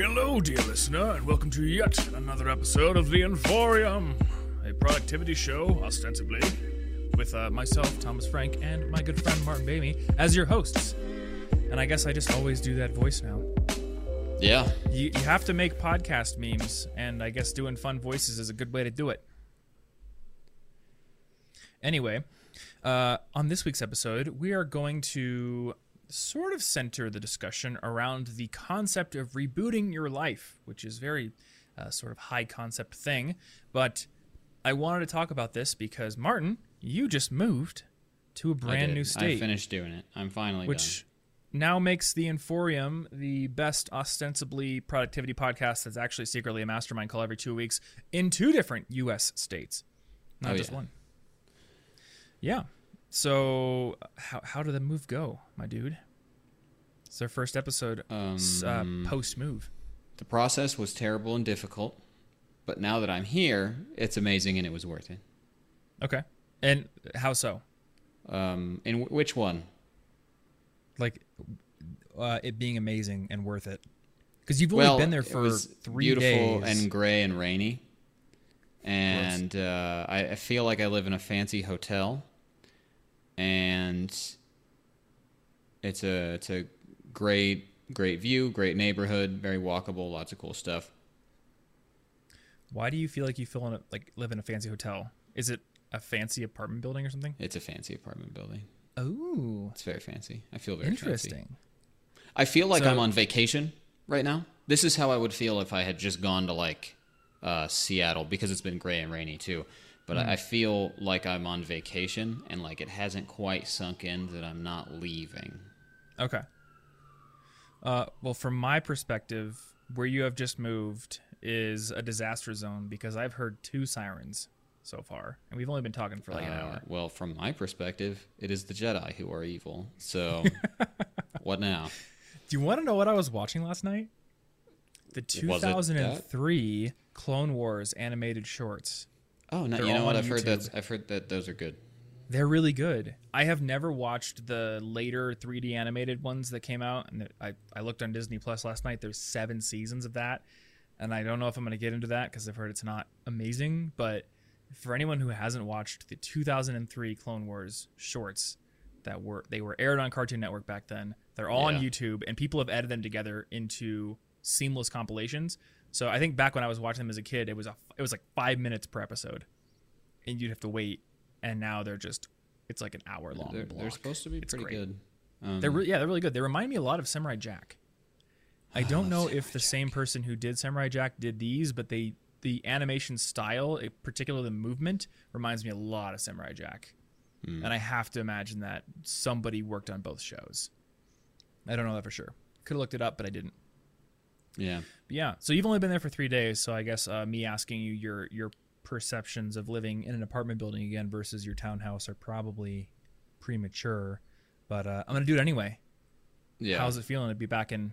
Hello, dear listener, and welcome to yet another episode of The Inforium, a productivity show, ostensibly, with uh, myself, Thomas Frank, and my good friend Martin Boehme as your hosts. And I guess I just always do that voice now. Yeah. You, you have to make podcast memes, and I guess doing fun voices is a good way to do it. Anyway, uh, on this week's episode, we are going to sort of center the discussion around the concept of rebooting your life, which is very uh, sort of high concept thing. But I wanted to talk about this because Martin, you just moved to a brand new state, I finished doing it. I'm finally which now makes the Inforium the best ostensibly productivity podcast that's actually secretly a mastermind call every two weeks in two different U.S. states, not Oh, just yeah. one. Yeah. So how how did the move go, my dude? It's our first episode Um, uh, post move. the process was terrible and difficult, but now that I'm here, it's amazing and it was worth it. Okay. And how so? Um, and w- which one? Like uh, it being amazing and worth it. Because you've only well, been there for three beautiful days. and gray and rainy, and uh, I, I feel like I live in a fancy hotel, and it's a it's a great great view, great neighborhood, very walkable, lots of cool stuff. Why do you feel like you feel in a, like live in a fancy hotel? Is it a fancy apartment building or something? It's a fancy apartment building. Oh, It's very fancy. I feel very fancy. interesting. I feel like So- I'm on vacation right now. This is how I would feel if I had just gone to like uh, Seattle because it's been gray and rainy too. But Hmm. I I feel like I'm on vacation and like it hasn't quite sunk in that I'm not leaving. Okay. Uh, well, from my perspective, where you have just moved is a disaster zone because I've heard two sirens so far, and we've only been talking for like an Uh, hour. Well, from my perspective, it is the Jedi who are evil. So what now? Do you want to know what I was watching last night? The Was it that? 2003 Clone Wars animated shorts. Oh, no, They're you know what? I've heard that. I've heard that those are good. They're really good. I have never watched the later 3D animated ones that came out, and I I looked on Disney Plus last night. There's seven seasons of that, and I don't know if I'm going to get into that because I've heard it's not amazing. But for anyone who hasn't watched the 2003 Clone Wars shorts that were they were aired on Cartoon Network back then, they're all on YouTube, and people have edited them together into seamless compilations. So I think back when I was watching them as a kid, it was a it was like five minutes per episode, and you'd have to wait. And now they're just it's like an hour long. They're, they're supposed to be It's pretty great. good. Um, They're re- yeah, they're really good. They remind me a lot of Samurai Jack. I don't love know Samurai if the same person who did Samurai Jack did these, but they the animation style, particularly the movement, reminds me a lot of Samurai Jack. Hmm. And I have to imagine that somebody worked on both shows. I don't know that for sure. Could have looked it up, but I didn't. yeah. But yeah, so you've only been there for three days, so I guess uh, me asking you your your perceptions of living in an apartment building again versus your townhouse are probably premature. But uh, I'm gonna do it anyway. Yeah. How's it feeling to be back in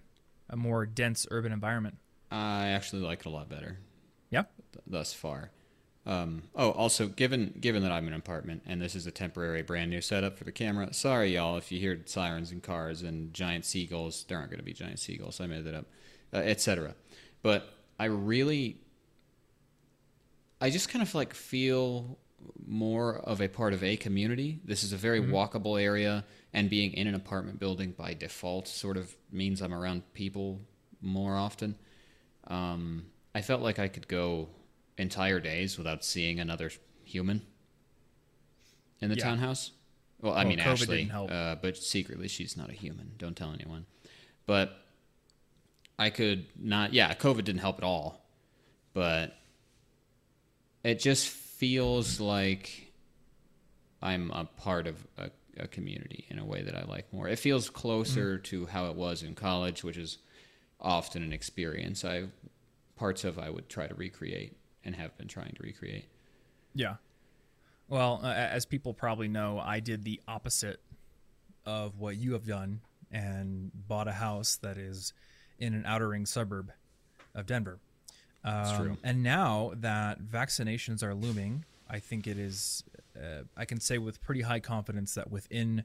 a more dense urban environment? I actually like it a lot better. Yeah. th- thus far. Um, oh, also, given given that I'm in an apartment and this is a temporary, brand new setup for the camera, sorry y'all if you hear sirens and cars and giant seagulls. There aren't going to be giant seagulls. I made that up, uh, etc. But I really, I just kind of like feel more of a part of a community. This is a very walkable area, and being in an apartment building by default sort of means I'm around people more often. Um, I felt like I could go entire days without seeing another human in the Yeah. townhouse. Well, I Well, mean, COVID Ashley. Uh, but secretly she's not a human. Don't tell anyone. But I could not. Yeah, COVID didn't help at all. But it just feels like I'm a part of a, a community in a way that I like more. It feels closer to how it was in college, which is often an experience I parts of I would try to recreate and have been trying to recreate. Yeah. Well, uh, as people probably know, I did the opposite of what you have done and bought a house that is in an outer ring suburb of Denver. Um, true. And now that vaccinations are looming, I think it is, uh, I can say with pretty high confidence that within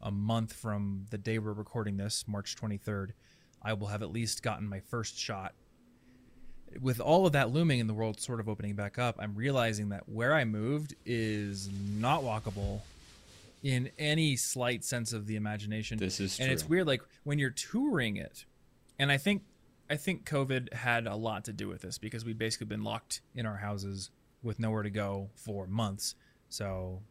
a month from the day we're recording this, March 23rd, I will have at least gotten my first shot. With all of that looming and the world sort of opening back up, I'm realizing that where I moved is not walkable in any slight sense of the imagination. This is true. and true. it's weird like when you're touring it. And I think I think COVID had a lot to do with this because we'd basically been locked in our houses with nowhere to go for months. So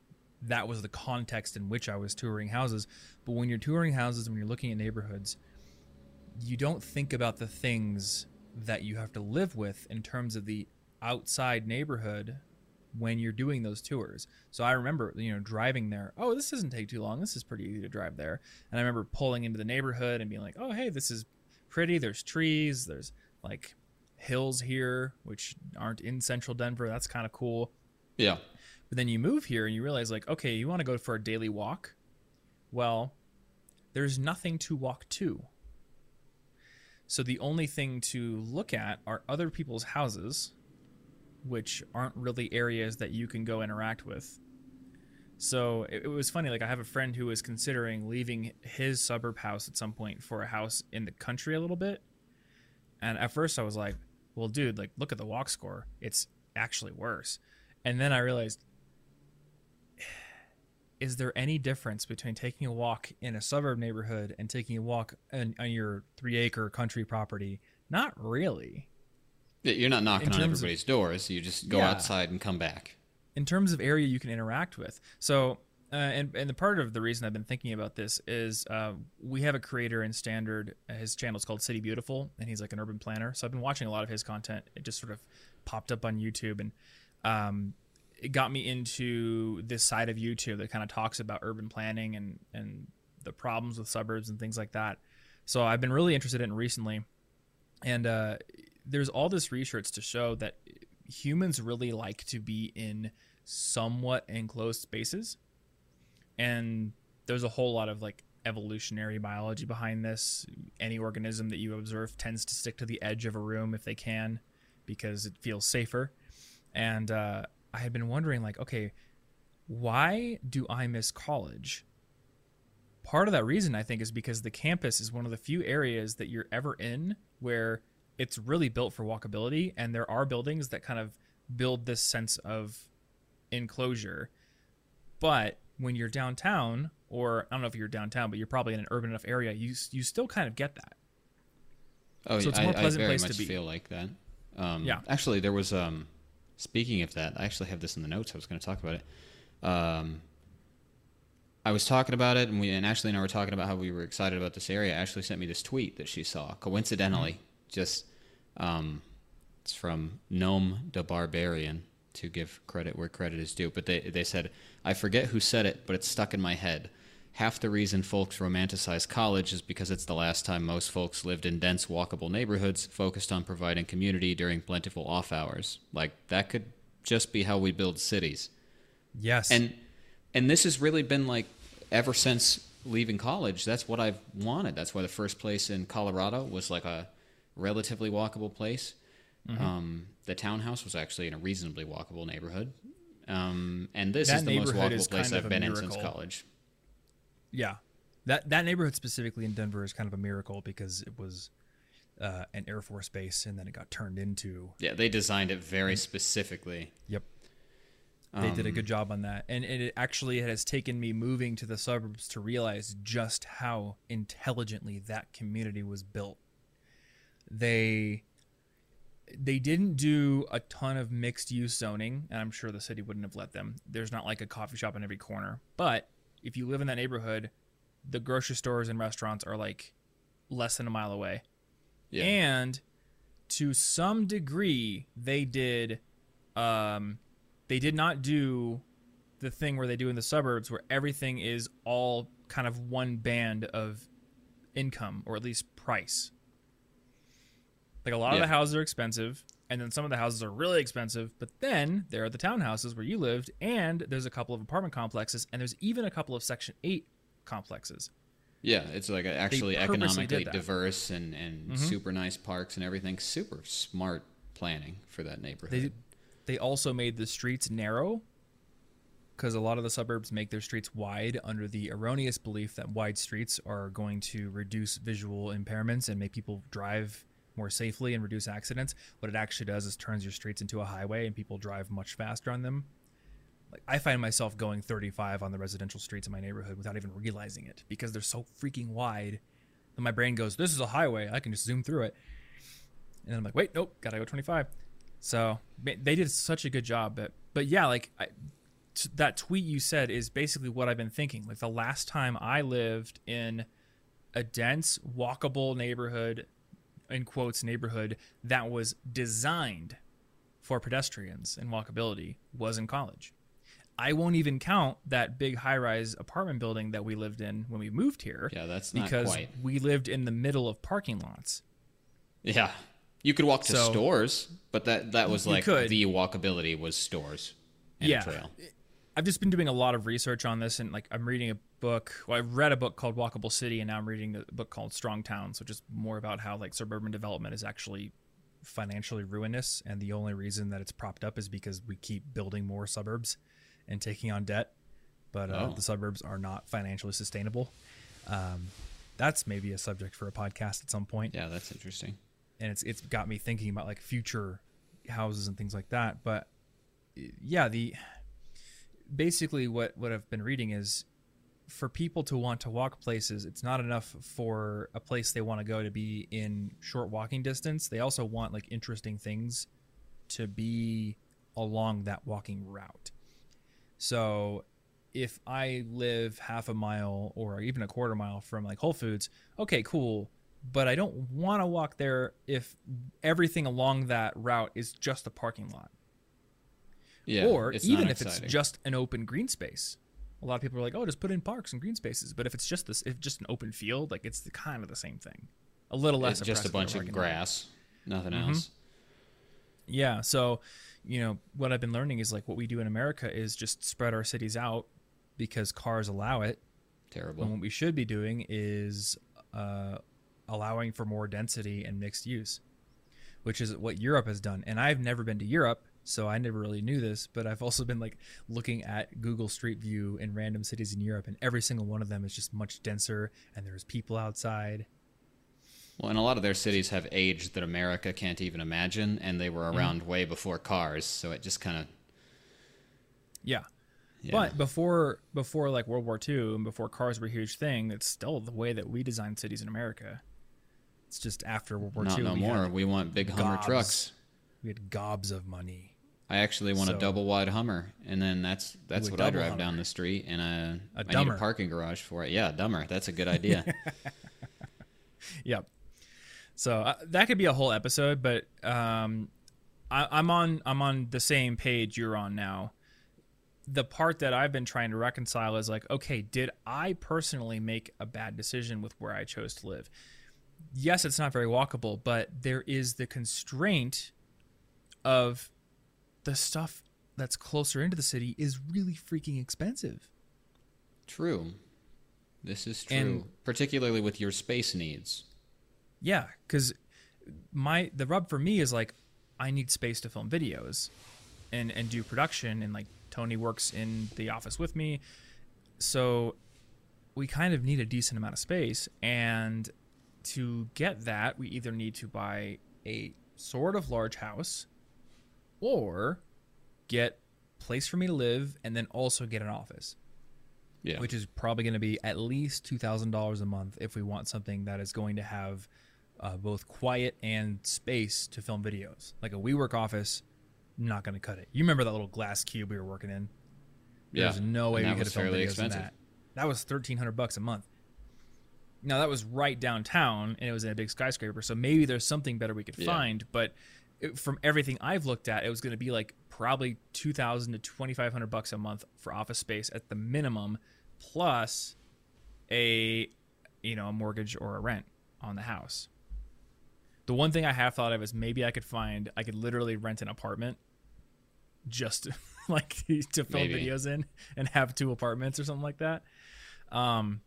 that was the context in which I was touring houses. But when you're touring houses, when you're looking at neighborhoods, you don't think about the things that you have to live with in terms of the outside neighborhood when you're doing those tours. So I remember, you know, driving there. Oh, this doesn't take too long. This is pretty easy to drive there. And I remember pulling into the neighborhood and being like, "Oh, hey, this is pretty. There's trees. There's like hills here, which aren't in central Denver. That's kind of cool." Yeah. But then you move here and you realize, like, okay, you want to go for a daily walk. Well, there's nothing to walk to. So the only thing to look at are other people's houses, which aren't really areas that you can go interact with. So it, it was funny. Like, I have a friend who was considering leaving his suburb house at some point for a house in the country a little bit. And at first I was like, well, dude, like, look at the walk score. It's actually worse. And then I realized is there any difference between taking a walk in a suburb neighborhood and taking a walk on, on your three acre country property? Not really. You're not knocking on of- everybody's doors. You just go Yeah. outside and come back. In terms of area you can interact with. So, uh, and and the part of the reason I've been thinking about this is uh, we have a creator in Standard. His channel is called City Beautiful, and he's like an urban planner. So I've been watching a lot of his content. It just sort of popped up on YouTube, and um, it got me into this side of YouTube that kind of talks about urban planning and and the problems with suburbs and things like that. So I've been really interested in recently, and uh, there's all this research to show that humans really like to be in somewhat enclosed spaces. And there's a whole lot of like evolutionary biology behind this. Any organism that you observe tends to stick to the edge of a room if they can because it feels safer. And uh, i had been wondering like okay why do i miss college? Part of that reason i think is because the campus is one of the few areas that you're ever in where it's really built for walkability and there are buildings that kind of build this sense of enclosure but when you're downtown or i don't know if you're downtown but you're probably in an urban enough area you you still kind of get that Oh, So yeah, it's a more I, pleasant I very place to much be. feel like that. Um, Yeah. Actually, there was. Um, speaking of that, I actually have this in the notes. I was going to talk about it. Um, I was talking about it, and we and Ashley and I were talking about how we were excited about this area. Ashley sent me this tweet that she saw. Coincidentally, Mm-hmm. just um, it's from Gnome the Barbarian to give credit where credit is due. But they they said I forget who said it, but it's stuck in my head. Half the reason folks romanticize college is because it's the last time most folks lived in dense, walkable neighborhoods focused on providing community during plentiful off hours. Like that could just be how we build cities. yes And and this has really been like ever since leaving college. That's what I've wanted. That's why the first place in Colorado was like a relatively walkable place. Mm-hmm. Um, the townhouse was actually in a reasonably walkable neighborhood. Um, and this That is the most walkable place I've been in since college. yeah that that neighborhood specifically in denver is kind of a miracle because it was uh, an air force base and then it got turned into Yeah, they designed it very specifically. Yep. They did a Um, good job on that. And it actually has taken me moving to the suburbs to realize just how intelligently that community was built. They they didn't do a ton of mixed use zoning, and I'm sure the city wouldn't have let them. There's not like a coffee shop in every corner. But if you live in that neighborhood, the grocery stores and restaurants are like less than a mile away. Yeah. And to some degree, they did. Um, they did not do the thing where they do in the suburbs, where everything is all kind of one band of income or at least price. Like a lot of the houses are expensive, and then some of the houses are really expensive. But then there are the townhouses where you lived, and there's a couple of apartment complexes, and there's even a couple of Section Eight complexes. Yeah, it's like a- actually economically diverse and, and Mhm. super nice parks and everything. Super smart planning for that neighborhood. They they also made the streets narrow because a lot of the suburbs make their streets wide under the erroneous belief that wide streets are going to reduce visual impairments and make people drive more safely and reduce accidents. What it actually does is turns your streets into a highway and people drive much faster on them. Like I find myself going 35 on the residential streets in my neighborhood without even realizing it because they're so freaking wide. And my brain goes, "This is a highway. I can just zoom through it." And I'm like, "Wait, nope, gotta go 25." So they did such a good job. But but yeah, like I, t- that tweet you said is basically what I've been thinking. Like the last time I lived in a dense, walkable neighborhood in quotes neighborhood that was designed for pedestrians and walkability was in college. I won't even count that big high-rise apartment building that we lived in when we moved here. Yeah, that's because quite. we lived in the middle of parking lots. Yeah, you could walk to So- stores, but that that was like the walkability was stores and Yeah. a trail. I've just been doing a lot of research on this, and like I'm reading a book. Well, I read a book called Walkable City, and now I'm reading a book called Strong Towns, which is more about how like suburban development is actually financially ruinous, and the only reason that it's propped up is because we keep building more suburbs and taking on debt, but uh, Oh. the suburbs are not financially sustainable. Um, that's maybe a subject for a podcast at some point Yeah, that's interesting. and it's it's got me thinking about like future houses and things like that. But yeah, the basically what what I've been reading is for people to want to walk places, it's not enough for a place they want to go to be in short walking distance. They also want like interesting things to be along that walking route. So if I live half a mile or even a quarter mile from like Whole Foods, okay, cool. But I don't want to walk there if everything along that route is just a parking lot. Yeah, or even if it's just an open green space. A lot of people are like, "Oh, just put in parks and green spaces." But if it's just this, if just an open field, like it's the, kind of the same thing. A little less. It's just a bunch of grass, nothing Mm-hmm. else. Yeah. So, you know, what I've been learning is like what we do in America is just spread our cities out because cars allow it. Terrible. And what we should be doing is uh, allowing for more density and mixed use, which is what Europe has done. And I've never been to Europe, so I never really knew this. But I've also been like looking at Google Street View in random cities in Europe, and every single one of them is just much denser, and there's people outside. Well, and a lot of their cities have aged that America can't even imagine, and they Mm-hmm. were around way before cars, so it just kind of. Yeah. Yeah. But before before like World War II and before cars were a huge thing, it's still the way that we design cities in America. It's just after World War Not II, no we more. We want big Hummer gobs. trucks. we had gobs of money. I actually want So- a double wide Hummer, and then that's that's what I drive Hummer. down the street, and A I need a parking garage for it. Yeah, dumber. That's a good idea. Yep. So uh, that could be a whole episode, but um, I, I'm on I'm on the same page you're on now. The part that I've been trying to reconcile is like, okay, did I personally make a bad decision with where I chose to live? Yes, it's not very walkable, but there is the constraint of the stuff that's closer into the city is really freaking expensive. true. This is true, And- particularly with your space needs. Yeah, because my the rub for me is like I need space to film videos and and do production and like Tony works in the office with me, so we kind of need a decent amount of space and to get that we either need to buy a sort of large house or get place for me to live and then also get an office Yeah, which is probably going to be at least two thousand dollars a month if we want something that is going to have uh, both quiet and space to film videos. Like a WeWork office, not going to cut it. You remember that little glass cube we were working in? yeah. There's no way we could have filmed videos expensive. in that. That was thirteen hundred bucks a month. Now that was right downtown, and it was in a big skyscraper. So maybe there's something better we could Yeah. find. But it, from everything I've looked at, it was going to be like probably two thousand to twenty five hundred bucks a month for office space at the minimum, plus a you know a mortgage or a rent on the house. The one thing I have thought of is maybe I could find I could literally rent an apartment just like to film Maybe. videos in and have two apartments or something like that. Um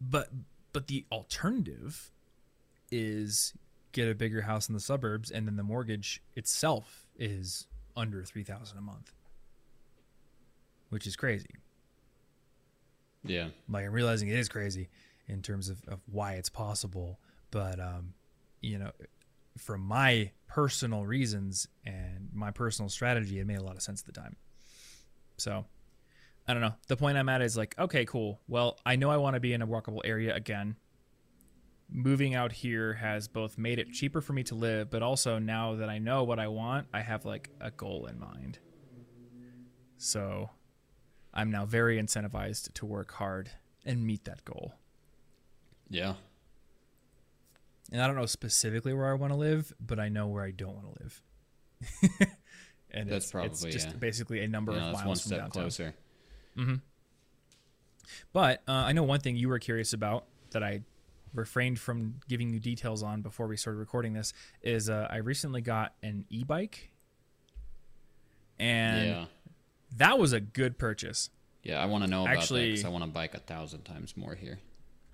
but but the alternative is get a bigger house in the suburbs and then the mortgage itself is under 3000 a month. which is crazy. Yeah. Like I'm realizing it is crazy in terms of, of why it's possible. But um, you know, from my personal reasons and my personal strategy, it made a lot of sense at the time. So I don't know. The point I'm at is like, okay, cool. Well, I know I want to be in a walkable area again. Moving out here has both made it cheaper for me to live, but also now that I know what I want, I have like a goal in mind. So I'm now very incentivized to work hard and meet that goal. Yeah. And I don't know specifically where I want to live, but I know where I don't want to live. and That's it's, probably, it's just yeah. basically a number know, of miles one from step downtown. closer. But uh, I know one thing you were curious about that I refrained from giving you details on before we started recording this is uh, I recently got an e-bike, and yeah. that was a good purchase. Yeah, I want to know about that Actually- because I want to bike a thousand times more here.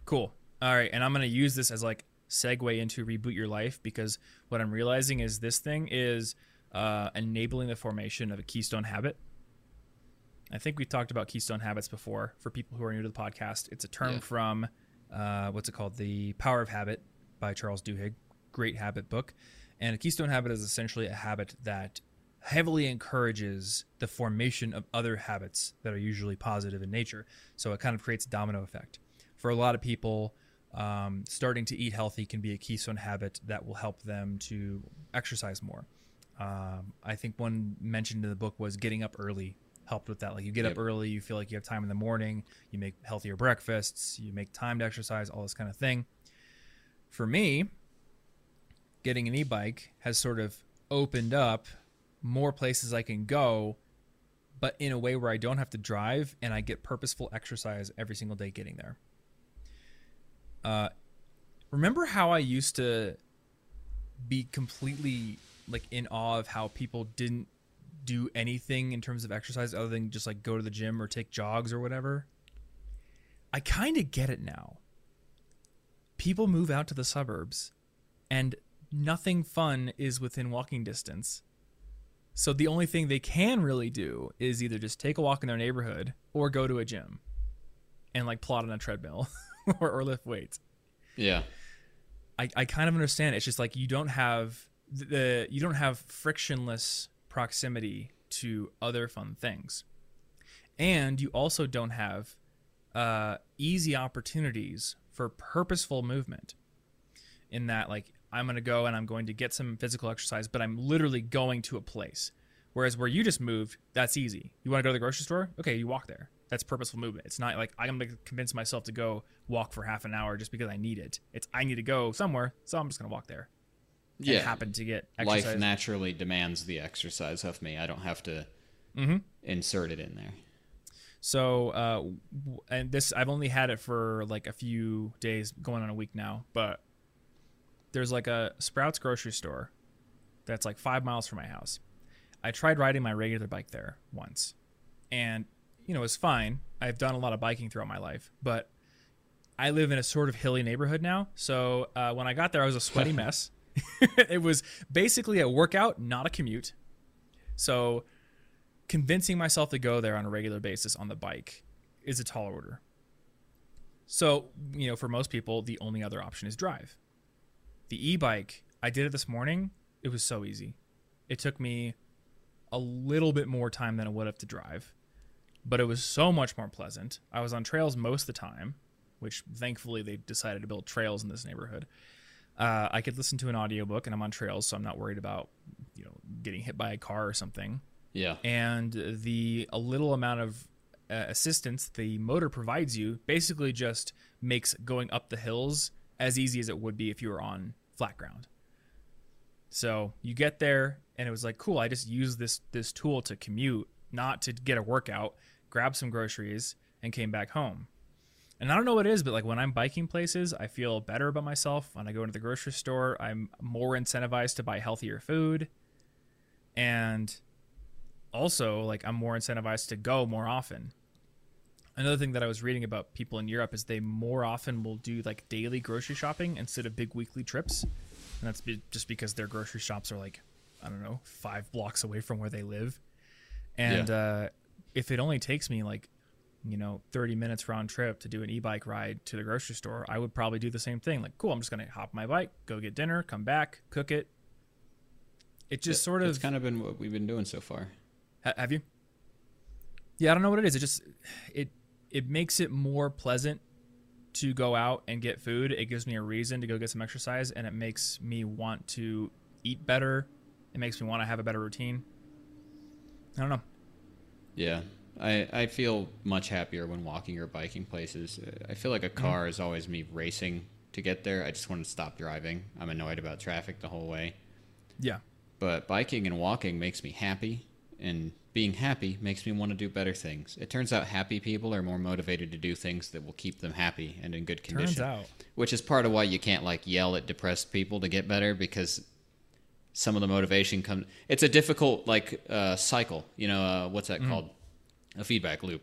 Cool. All right, and I'm gonna use this as like segue into reboot your life because what I'm realizing is this thing is uh, enabling the formation of a keystone habit. I think we talked about keystone habits before. For people who are new to the podcast, it's a term Yeah. from uh, what's it called? The Power of Habit by Charles Duhigg. Great habit book. And a keystone habit is essentially a habit that heavily encourages the formation of other habits that are usually positive in nature. So it kind of creates a domino effect. For a lot of people, um, starting to eat healthy can be a keystone habit that will help them to exercise more. Um, I think one mentioned in the book was getting up early helped with that. Like you get up early, you feel like you have time in the morning, you make healthier breakfasts, you make time to exercise, all this kind of thing. For me, getting an e-bike has sort of opened up more places I can go, but in a way where I don't have to drive and I get purposeful exercise every single day getting there. Uh, remember how I used to be completely like in awe of how people didn't do anything in terms of exercise other than just like go to the gym or take jogs or whatever? I kind of get it now. People move out to the suburbs and nothing fun is within walking distance. So the only thing they can really do is either just take a walk in their neighborhood or go to a gym and like plot on a treadmill or, or lift weights. Yeah. I, I kind of understand. It's just like you don't have the you don't have frictionless proximity to other fun things, and you also don't have uh, easy opportunities for purposeful movement. In that, like I'm gonna go and I'm going to get some physical exercise, but I'm literally going to a place. Whereas where you just moved, that's easy. You want to go to the grocery store? Okay, you walk there. That's purposeful movement. It's not like I'm going to convince myself to go walk for half an hour just because I need it. It's I need to go somewhere, so I'm just going to walk there. Yeah. happen to get Life exercise. naturally demands the exercise of me. I don't have to Mm-hmm. insert it in there. So, uh, and this I've only had it for like a few days, going on a week now. But there's like a Sprouts grocery store that's like five miles from my house. I tried riding my regular bike there once, and you know it was fine. I've done a lot of biking throughout my life, but I live in a sort of hilly neighborhood now. So uh, when I got there, I was a sweaty mess. it was basically a workout, not a commute. So convincing myself to go there on a regular basis on the bike is a tall order. So, you know, for most people, the only other option is drive. The e bike, I did it this morning. It was so easy. It took me a little bit more time than it would have to drive, but it was so much more pleasant. I was on trails most of the time, which thankfully they decided to build trails in this neighborhood. Uh, I could listen to an audiobook and I'm on trails, so I'm not worried about, you know, getting hit by a car or something Yeah. and the a little amount of uh, assistance the motor provides you basically just makes going up the hills as easy as it would be if you were on flat ground. So you get there, and it was like, cool. I just use this this tool to commute, not to get a workout. Grab some groceries and came back home. And I don't know what it is, but like when I'm biking places, I feel better about myself. When I go into the grocery store, I'm more incentivized to buy healthier food. And also like I'm more incentivized to go more often. Another thing that I was reading about people in Europe is they more often will do like daily grocery shopping instead of big weekly trips, and that's just because their grocery shops are like I don't know five blocks away from where they live, and uh, if it only takes me like, you know, 30 minutes round trip to do an e-bike ride to the grocery store, I would probably do the same thing. Like, cool, I'm just gonna hop my bike, go get dinner, come back, cook it. It just sort of It's kind of been what we've been doing so far. Ha- have you? Yeah, I don't know what it is. It just it it makes it more pleasant to go out and get food. It gives me a reason to go get some exercise, and it makes me want to eat better. It makes me want to have a better routine. I don't know. Yeah. I, I feel much happier when walking or biking places. I feel like a car is always me racing to get there. I just want to stop driving. I'm annoyed about traffic the whole way. Yeah, But biking and walking makes me happy, and being happy makes me want to do better things. It turns out happy people are more motivated to do things that will keep them happy and in good condition. turns out. Which is part of why you can't like yell at depressed people to get better because some of the motivation comes. It's a difficult like uh, cycle. You know uh, what's that called? A feedback loop.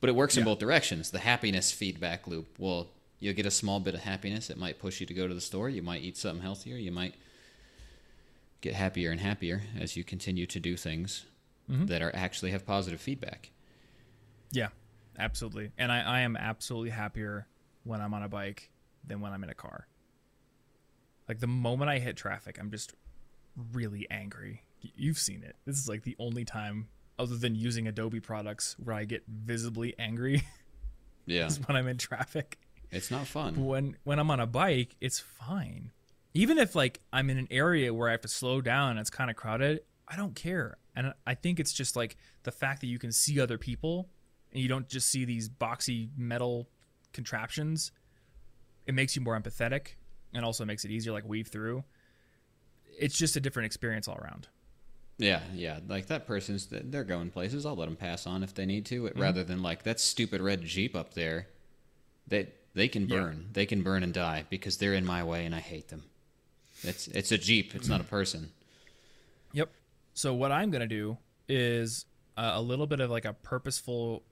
But it works in both directions. The happiness feedback loop. Well, you'll get a small bit of happiness. It might push you to go to the store. You might eat something healthier. You might get happier and happier as you continue to do things mm-hmm. that are actually have positive feedback. Yeah, absolutely. And I, I am absolutely happier when I'm on a bike than when I'm in a car. Like the moment I hit traffic, I'm just really angry. You've seen it. This is like the only time, other than using Adobe products, where I get visibly angry Yeah, is when I'm in traffic. it's not fun. When when I'm on a bike, it's fine. Even if like I'm in an area where I have to slow down and it's kind of crowded, I don't care. And I think it's just like the fact that you can see other people and you don't just see these boxy metal contraptions. It makes you more empathetic and also makes it easier like weave through. It's just a different experience all around. Yeah, yeah. Like that person's, they're going places. I'll let them pass on if they need to. It, Rather than like that stupid red jeep up there, that they can Yeah. burn. They can burn and die because they're in my way and I hate them. It's it's a jeep. It's not a person. Yep. So what I'm gonna do is uh, a little bit of like a purposeful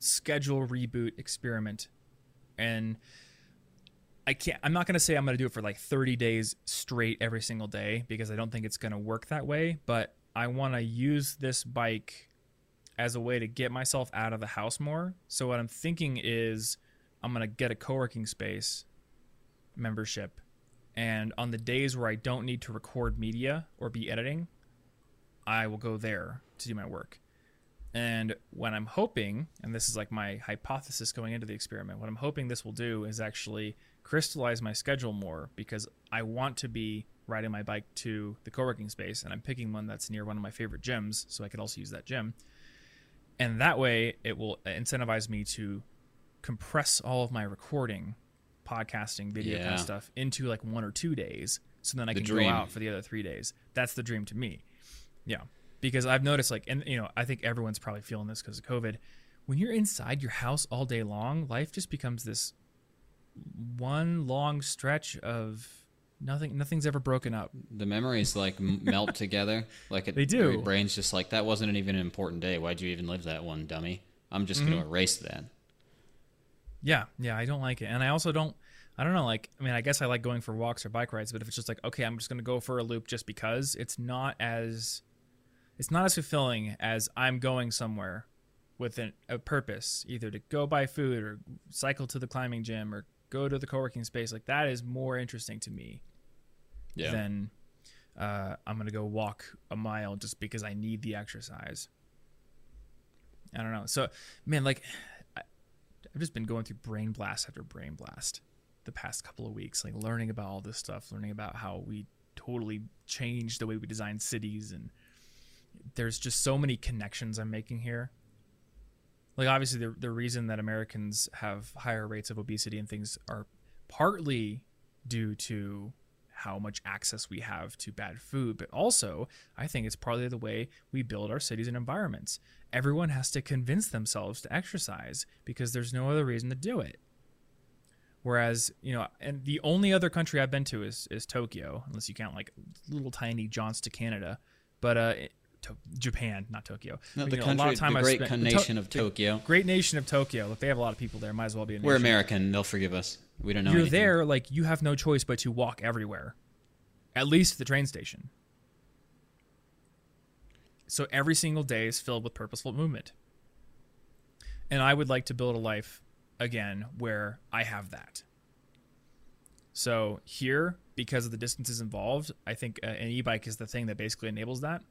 schedule reboot experiment, and I can't. I'm not gonna say I'm gonna do it for like 30 days straight every single day because I don't think it's gonna work that way. But I want to use this bike as a way to get myself out of the house more. So what I'm thinking is I'm gonna get a co-working space membership and on the days where I don't need to record media or be editing, I will go there to do my work. And what I'm hoping, and this is like my hypothesis going into the experiment, what I'm hoping this will do is actually crystallize my schedule more because I want to be riding my bike to the co working space and I'm picking one that's near one of my favorite gyms so I could also use that gym. And that way it will incentivize me to compress all of my recording, podcasting, video kind of stuff into like one or two days. So then I The can dream. go out for the other three days. That's the dream to me. Yeah. Because I've noticed like, and you know, I think everyone's probably feeling this because of COVID. When you're inside your house all day long, life just becomes this one long stretch of nothing. Nothing's ever broken up. The memories like melt together. Like it, They do. Your brain's just like that wasn't even an important day. Why'd you even live that one, dummy? I'm just Mm-hmm. gonna erase that. Yeah, yeah, I don't like it, and I also don't. I don't know. Like, I mean, I guess I like going for walks or bike rides, but if it's just like, okay, I'm just gonna go for a loop just because, it's not as, it's not as fulfilling as I'm going somewhere with an, a purpose, either to go buy food or cycle to the climbing gym or go to the co-working space. Like that is more interesting to me Yeah. than uh, I'm gonna go walk a mile just because I need the exercise. I don't know. So, man, like, I, I've just been going through brain blast after brain blast the past couple of weeks, like learning about all this stuff, learning about how we totally changed the way we design cities, and there's just so many connections I'm making here. Like, obviously, the the reason that Americans have higher rates of obesity and things are partly due to how much access we have to bad food, but also I think it's partly the way we build our cities and environments. Everyone has to convince themselves to exercise because there's no other reason to do it. Whereas, you know, and the only other country I've been to is is Tokyo, unless you count like little tiny jaunts to Canada, but uh, to, Japan, not Tokyo. No, But, the know, a lot of time the great spent- the to- nation of Tokyo. Great nation of Tokyo. Look, they have a lot of people there. Might as well be a nation. We're American. They'll forgive us. We don't know. You're anything. there, like you have no choice but to walk everywhere, at least the train station. So every single day is filled with purposeful movement. And I would like to build a life again where I have that. So here, because of the distances involved, I think uh, an e-bike is the thing that basically enables that.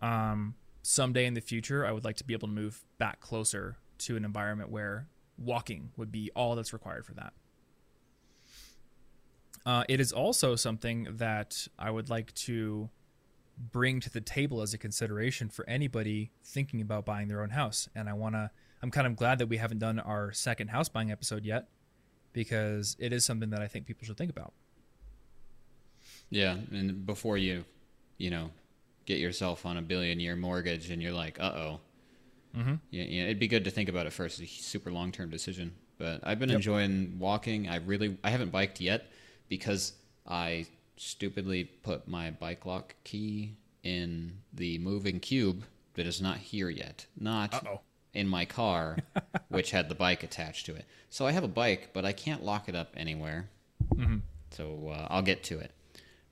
Um, someday in the future, I would like to be able to move back closer to an environment where walking would be all that's required for that. Uh, it is also something that I would like to bring to the table as a consideration for anybody thinking about buying their own house. And I want to, I'm kind of glad that we haven't done our second house buying episode yet because it is something that I think people should think about. Yeah, and before you, you know, get yourself on a billion year mortgage and you're like, uh oh. Mm-hmm. Yeah, yeah, it'd be good to think about it first. It's a super long term decision. But I've been Yep. enjoying walking. I really, I haven't biked yet because I stupidly put my bike lock key in the moving cube that is not here yet. Not Uh-oh. in my car, which had the bike attached to it. So I have a bike, but I can't lock it up anywhere. So uh, I'll get to it.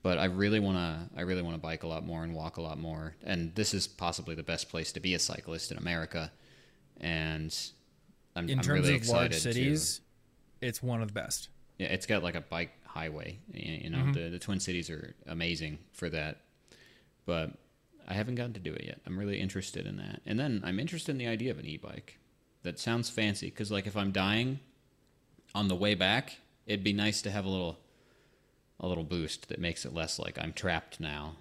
But I really want to. I really want to bike a lot more and walk a lot more. And this is possibly the best place to be a cyclist in America. And I'm, In I'm terms really of excited large to- cities, it's one of the best. yeah, it's got like a bike highway. You know, Mm-hmm. the the Twin Cities are amazing for that. But I haven't gotten to do it yet. I'm really interested in that. And then I'm interested in the idea of an e-bike. That sounds fancy because like if I'm dying on the way back, it'd be nice to have a little a little boost that makes it less like I'm trapped now.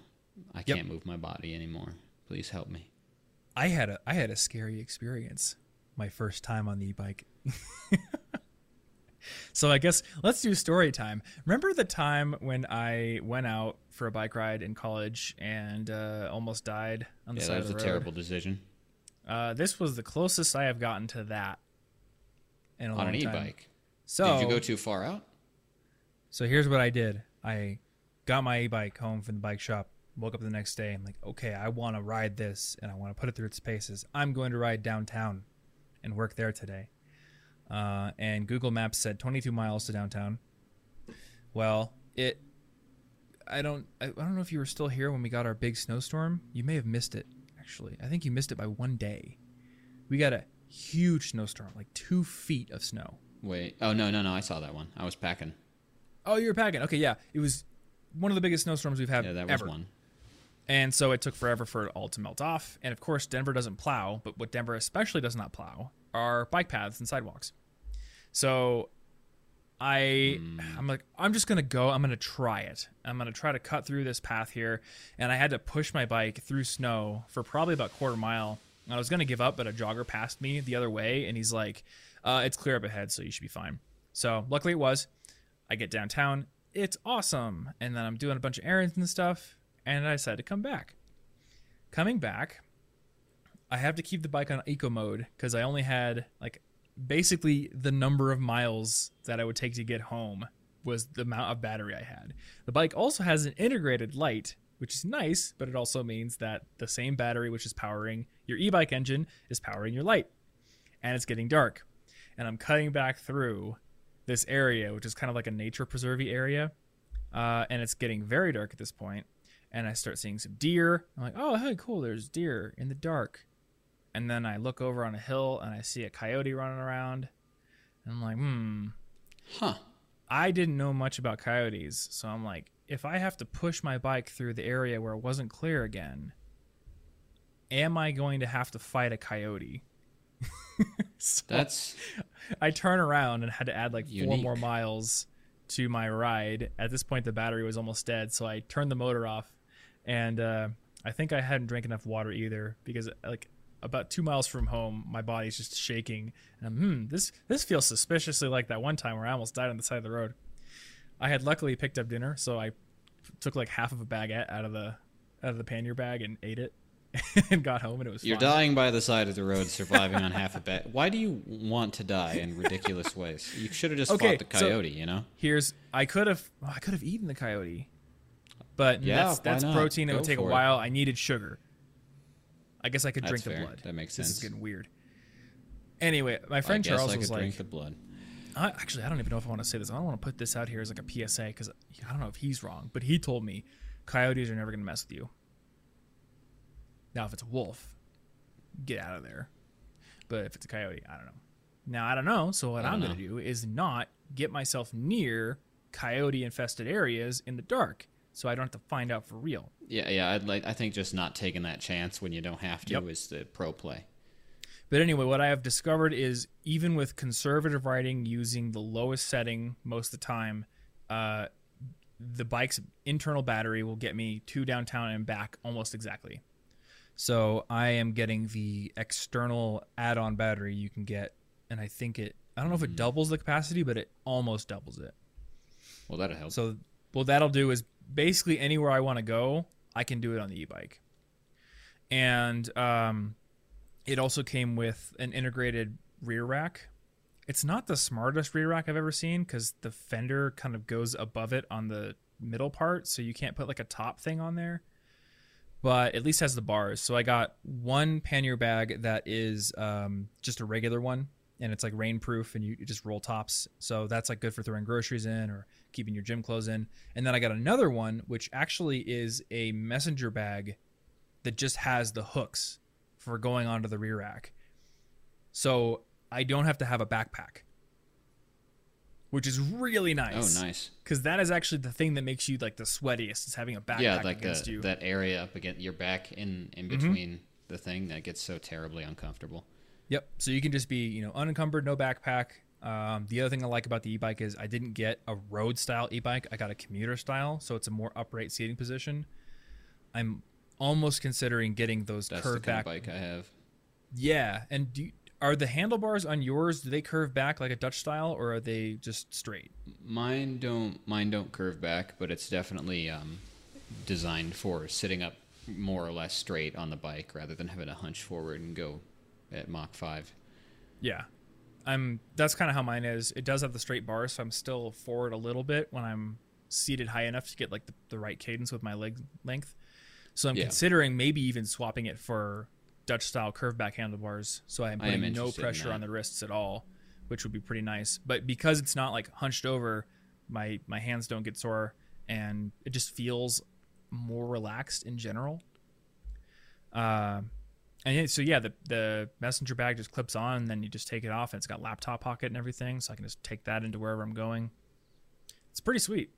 I Yep. can't move my body anymore. Please help me. I had a I had a scary experience my first time on the e-bike. so I guess let's do story time. Remember the time when I went out for a bike ride in college and uh, almost died on the Yeah, side that was a terrible decision Uh, this was the closest I have gotten to that in a on long an time. e-bike. So Did you go too far out? So here's what I did. I got my e-bike home from the bike shop. Woke up the next day. I'm like, okay, I want to ride this, and I want to put it through its paces. I'm going to ride downtown, and work there today. Uh, and Google Maps said 22 miles to downtown. Well, it. I don't. I, I don't know if you were still here when we got our big snowstorm. You may have missed it. Actually, I think you missed it by one day. We got a huge snowstorm, like two feet of snow. Wait. Oh no, no, no. I saw that one. I was packing. Oh, you were packing. Okay, yeah. It was one of the biggest snowstorms we've had Yeah, that was ever. one. And so it took forever for it all to melt off. And of course, Denver doesn't plow, but what Denver especially does not plow are bike paths and sidewalks. So I I'm like I'm just going to go. I'm going to try it. I'm going to try to cut through this path here. And I had to push my bike through snow for probably about quarter mile. I was going to give up, but a jogger passed me the other way and he's like, uh, it's clear up ahead, so you should be fine. So luckily it was. I get downtown. It's awesome. And then I'm doing a bunch of errands and stuff. And I decided to come back. Coming back, I have to keep the bike on eco mode because I only had like basically the number of miles that I would take to get home was the amount of battery I had. The bike also has an integrated light, which is nice, but it also means that the same battery which is powering your e bike engine is powering your light. And it's getting dark. And I'm cutting back through this area, which is kind of like a nature preserve area. Uh, and it's getting very dark at this point. And I start seeing some deer. I'm like, oh, hey, cool, there's deer in the dark. And then I look over on a hill and I see a coyote running around. And I'm like, hmm, Huh. I didn't know much about coyotes. So I'm like, if I have to push my bike through the area where it wasn't clear again, am I going to have to fight a coyote? so That's I turn around and had to add like four more miles to my ride. At this point, the battery was almost dead, so I turned the motor off, and uh, I think I hadn't drank enough water either because like about two miles from home, my body's just shaking. And I'm, hmm, this this feels suspiciously like that one time where I almost died on the side of the road. I had luckily picked up dinner, so I took like half of a baguette out of the out of the pannier bag and ate it, and got home, and it was you're fine. dying by the side of the road, surviving on half a bet. Why do you want to die in ridiculous ways? You should have just Okay, fought the so- coyote. you know. Here's I could have oh, I could have eaten the coyote, but Yeah, that's, that's protein. It Go would take a for it. while. I needed sugar. I guess I could That's drink the fair. blood. That makes This is getting weird. Anyway, my friend Charles I was like, drink the blood. I, actually, I don't even know if I want to say this. I don't want to put this out here as like a PSA because I don't know if he's wrong, but he told me coyotes are never going to mess with you. Now, if it's a wolf, get out of there. but if it's a coyote, I don't know. Now I don't know. So what I'm going to do is not get myself near coyote infested areas in the dark, so I don't have to find out for real. Yeah, yeah. I'd like. I think just not taking that chance when you don't have to Yep. is the pro play. But anyway, what I have discovered is even with conservative riding using the lowest setting most of the time, uh, the bike's internal battery will get me to downtown and back almost exactly. So I am getting the external add-on battery you can get, and I think it. I don't know if it doubles the capacity, but it almost doubles it. Well, that'll help. So what that'll do is basically anywhere I want to go, I can do it on the e-bike. And um, it also came with an integrated rear rack. It's not the smartest rear rack I've ever seen because the fender kind of goes above it on the middle part, so you can't put like a top thing on there. But at least has the bars. So I got one pannier bag that is um, just a regular one, and it's like rainproof, and you you just roll tops. So that's like good for throwing groceries in or keeping your gym clothes in. And then I got another one, which actually is a messenger bag that just has the hooks for going onto the rear rack. So I don't have to have a backpack, which is really nice. oh, nice. Because that is actually the thing that makes you like the sweatiest is having a backpack yeah, like against the, you. that area up against your back in in Mhm. between the thing that gets so terribly uncomfortable. Yep. So you can just be, you know, unencumbered, no backpack. Um, the other thing I like about the e-bike is I didn't get a road style e-bike. I got a commuter style, so it's a more upright seating position. I'm almost considering getting those That's the curved kind back. of bike I have. Yeah, and do you, are the handlebars on yours? Do they curve back like a Dutch style, or are they just straight? Mine don't mine don't curve back, but it's definitely um, designed for sitting up more or less straight on the bike rather than having to hunch forward and go at Mach five. Yeah. I'm that's kind of how mine is. It does have the straight bars, so I'm still forward a little bit when I'm seated high enough to get like the, the right cadence with my leg length. So I'm Yeah. considering maybe even swapping it for Dutch style curved back handlebars so I'm I putting no pressure on the wrists at all, which would be pretty nice. But because it's not like hunched over, my my hands don't get sore and it just feels more relaxed in general. Uh, and so yeah, the the messenger bag just clips on, and then you just take it off, and it's got laptop pocket and everything, so I can just take that into wherever I'm going. It's pretty sweet.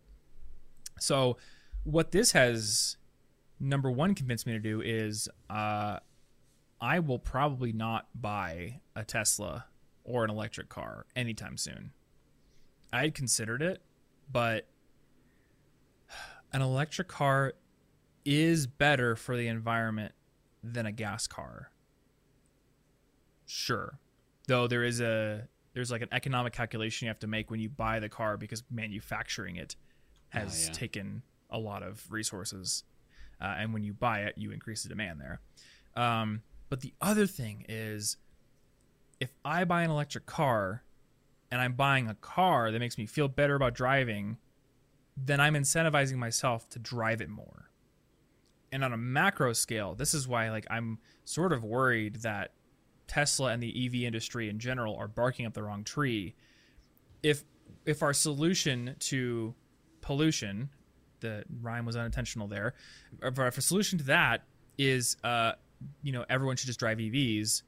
So, what this has number one convinced me to do is, uh, I will probably not buy a Tesla or an electric car anytime soon. I had considered it, but an electric car is better for the environment than a gas car. Sure. Though there is a there's like an economic calculation you have to make when you buy the car because manufacturing it has yeah. taken a lot of resources. Uh, and when you buy it, you increase the demand there. Um, but the other thing is if I buy an electric car and I'm buying a car that makes me feel better about driving, then I'm incentivizing myself to drive it more. And on a macro scale, this is why like I'm sort of worried that Tesla and the EV industry in general are barking up the wrong tree. If if our solution to pollution, the rhyme was unintentional there, if our solution to that is uh you know everyone should just drive EVs,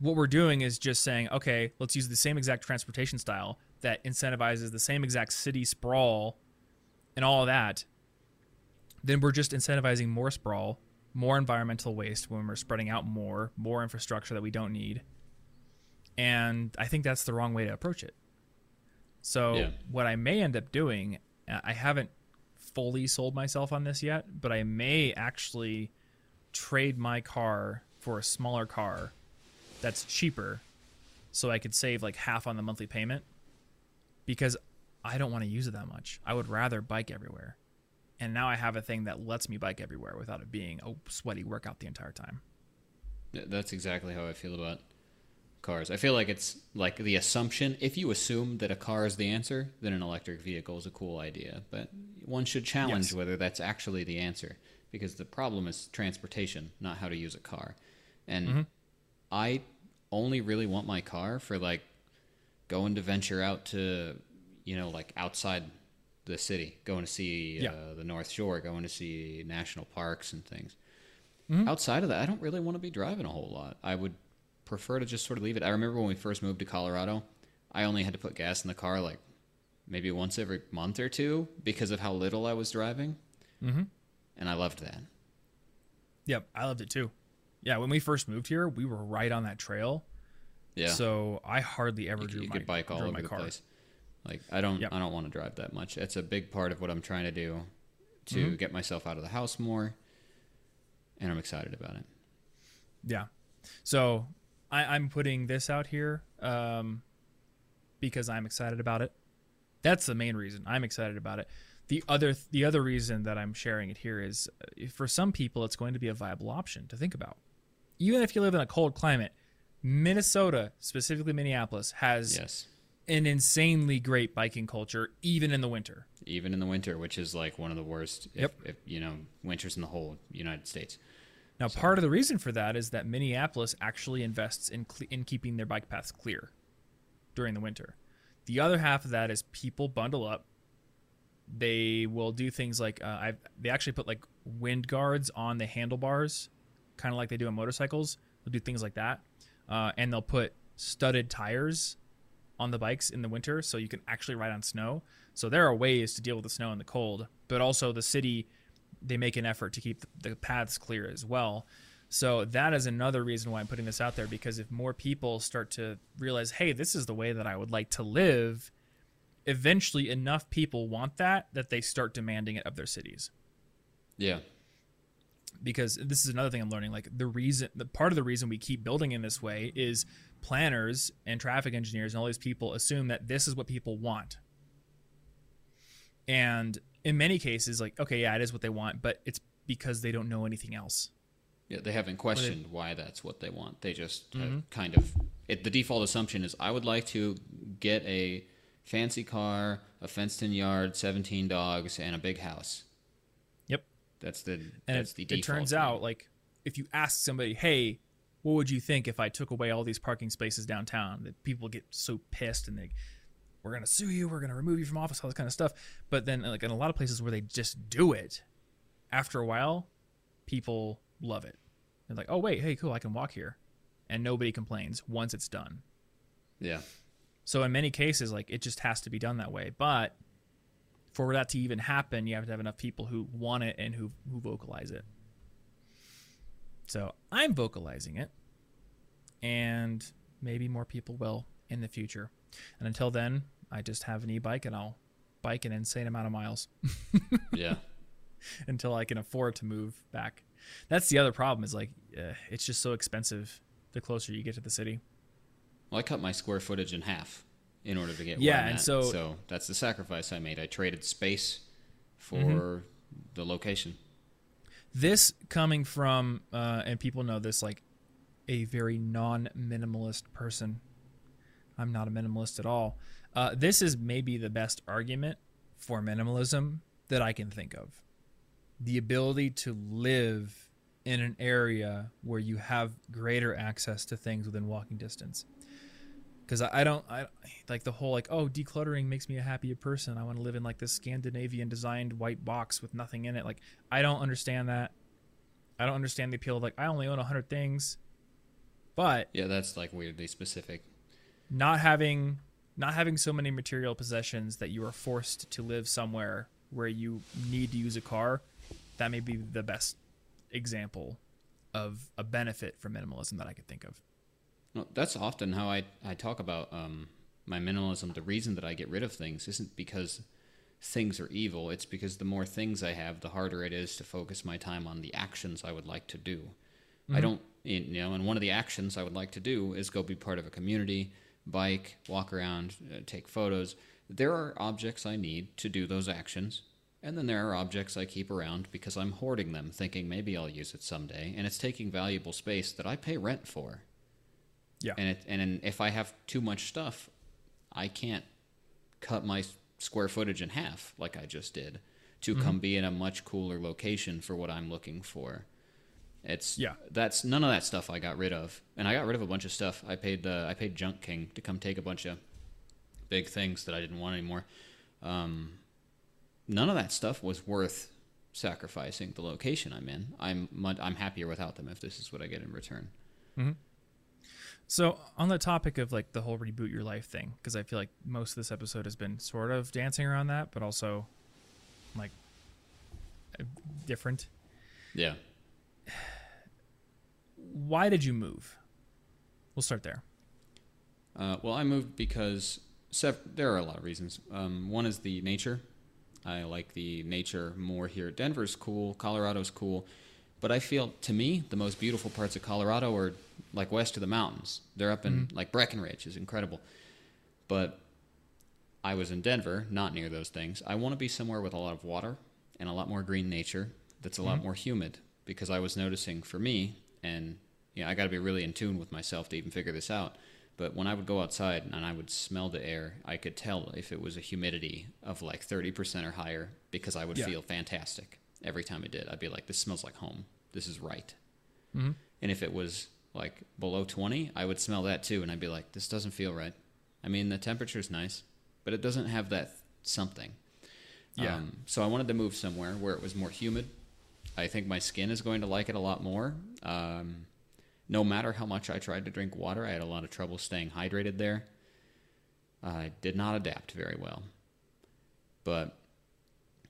what we're doing is just saying, okay, let's use the same exact transportation style that incentivizes the same exact city sprawl and all of that. Then we're just incentivizing more sprawl, more environmental waste when we're spreading out more, more infrastructure that we don't need. And I think that's the wrong way to approach it. So, Yeah. what I may end up doing, I haven't fully sold myself on this yet, but I may actually trade my car for a smaller car that's cheaper so I could save like half on the monthly payment because I don't want to use it that much. I would rather bike everywhere. And now I have a thing that lets me bike everywhere without it being a sweaty workout the entire time. That's exactly how I feel about cars. I feel like it's like the assumption if you assume that a car is the answer, then an electric vehicle is a cool idea. But one should challenge Yes. whether that's actually the answer because the problem is transportation, not how to use a car. And Mm-hmm. I only really want my car for like going to venture out to, you know, like outside the city, going to see Yeah. uh, the North Shore, going to see national parks and things Mm-hmm. outside of that, I don't really want to be driving a whole lot. I would prefer to just sort of leave it. I remember when we first moved to Colorado, I only had to put gas in the car like maybe once every month or two because of how little I was driving. Mm-hmm. And I loved that. Yep, I loved it too. Yeah, when we first moved here, we were right on that trail. Yeah. So I hardly ever you, drew you my, could bike all over my the car. place. Like I don't Yep. I don't want to drive that much. It's a big part of what I'm trying to do to Mm-hmm. get myself out of the house more. And I'm excited about it. Yeah. So I, I'm putting this out here um, because I'm excited about it. That's the main reason I'm excited about it. The other the other reason that I'm sharing it here is uh, for some people it's going to be a viable option to think about. Even if you live in a cold climate, Minnesota, specifically Minneapolis, has Yes. an insanely great biking culture even in the winter. Even in the winter, which is like one of the worst if, Yep. if you know, winters in the whole United States. Now, part of the reason for that is that Minneapolis actually invests in cle in keeping their bike paths clear during the winter. The other half of that is people bundle up. They will do things like uh, I they actually put like wind guards on the handlebars, kind of like they do on motorcycles. They'll do things like that, uh, and they'll put studded tires on the bikes in the winter, so you can actually ride on snow. So there are ways to deal with the snow and the cold, but also the city they make an effort to keep the paths clear as well. So that is another reason why I'm putting this out there because if more people start to realize, hey, this is the way that I would like to live, eventually enough people want that that they start demanding it of their cities. Yeah. Because this is another thing I'm learning. Like the reason, the part of the reason we keep building in this way is planners and traffic engineers and all these people assume that this is what people want. And in many cases, like, okay, yeah, it is what they want, but it's because they don't know anything else. Yeah, they haven't questioned why that's what they want. They just Mm-hmm. kind of it, the default assumption is I would like to get a fancy car, a fenced-in yard, 17 dogs, and a big house. Yep. That's the And that's it, the it turns thing. out, like, if you ask somebody, hey, what would you think if I took away all these parking spaces downtown? That people get so pissed and they, we're gonna sue you, we're gonna remove you from office, all this kind of stuff. But then, like in a lot of places where they just do it, after a while, people love it. They're like, oh wait, hey, cool, I can walk here, and nobody complains once it's done. yeah, So in many cases, like it just has to be done that way. But for that to even happen, you have to have enough people who want it and who who vocalize it. So I'm vocalizing it, and maybe more people will in the future. And until then, I just have an e-bike and I'll bike an insane amount of miles yeah, until I can afford to move back. That's the other problem is like uh, it's just so expensive the closer you get to the city. Well, I cut my square footage in half in order to get Yeah, and at. so- so that's the sacrifice I made. I traded space for Mm-hmm. the location. this coming from uh, and people know this like a very non-minimalist person i'm not a minimalist at all uh, this is maybe the best argument for minimalism that i can think of. The ability to live in an area where you have greater access to things within walking distance. Because I, I don't i like the whole like oh decluttering makes me a happier person. I want to live in like this scandinavian designed white box with nothing in it. Like i don't understand that. I don't understand the appeal of like i only own 100 things but Yeah, that's like weirdly specific. not having not having so many material possessions that you are forced to live somewhere where you need to use a car that may be the best example of a benefit for minimalism that i could think of Well, that's often how I, I talk about um, my minimalism. The reason that I get rid of things isn't because things are evil. It's because the more things I have, the harder it is to focus my time on the actions I would like to do. I don't, you know, and one of the actions I would like to do is go be part of a community, bike, walk around, uh, take photos. There are objects I need to do those actions. And then there are objects I keep around because I'm hoarding them, thinking maybe I'll use it someday, and it's taking valuable space that I pay rent for yeah and it, and if I have too much stuff, I can't cut my square footage in half like I just did to come be in a much cooler location for what I'm looking for. It's Yeah. That's none of that stuff I got rid of, and I got rid of a bunch of stuff. I paid the I paid Junk King to come take a bunch of big things that I didn't want anymore. Um, none of that stuff was worth sacrificing the location I'm in. I'm I'm happier without them if this is what I get in return. So on the topic of like the whole reboot your life thing, because I feel like most of this episode has been sort of dancing around that, but also like different. Yeah. Why did you move? We'll start there. Uh, well, I moved because sev- there are a lot of reasons. Um, one is the nature. I like the nature more here. Denver's cool, Colorado's cool, but I feel to me the most beautiful parts of Colorado are like west of the mountains. They're up in like Breckenridge is incredible, but I was in Denver, not near those things. I want to be somewhere with a lot of water and a lot more green nature. That's a lot more humid because I was noticing for me, and you know, I got to be really in tune with myself to even figure this out. But when I would go outside and I would smell the air, I could tell if it was a humidity of like 30% or higher because I would Yeah. feel fantastic every time it did. I'd be like, this smells like home. This is right. Mhm. And if it was like below 20, I would smell that too. And I'd be like, this doesn't feel right. I mean, the temperature's nice, but it doesn't have that something. Yeah. Um, so I wanted to move somewhere where it was more humid. I think my skin is going to like it a lot more. Um, no matter how much I tried to drink water, I had a lot of trouble staying hydrated there. I did not adapt very well. But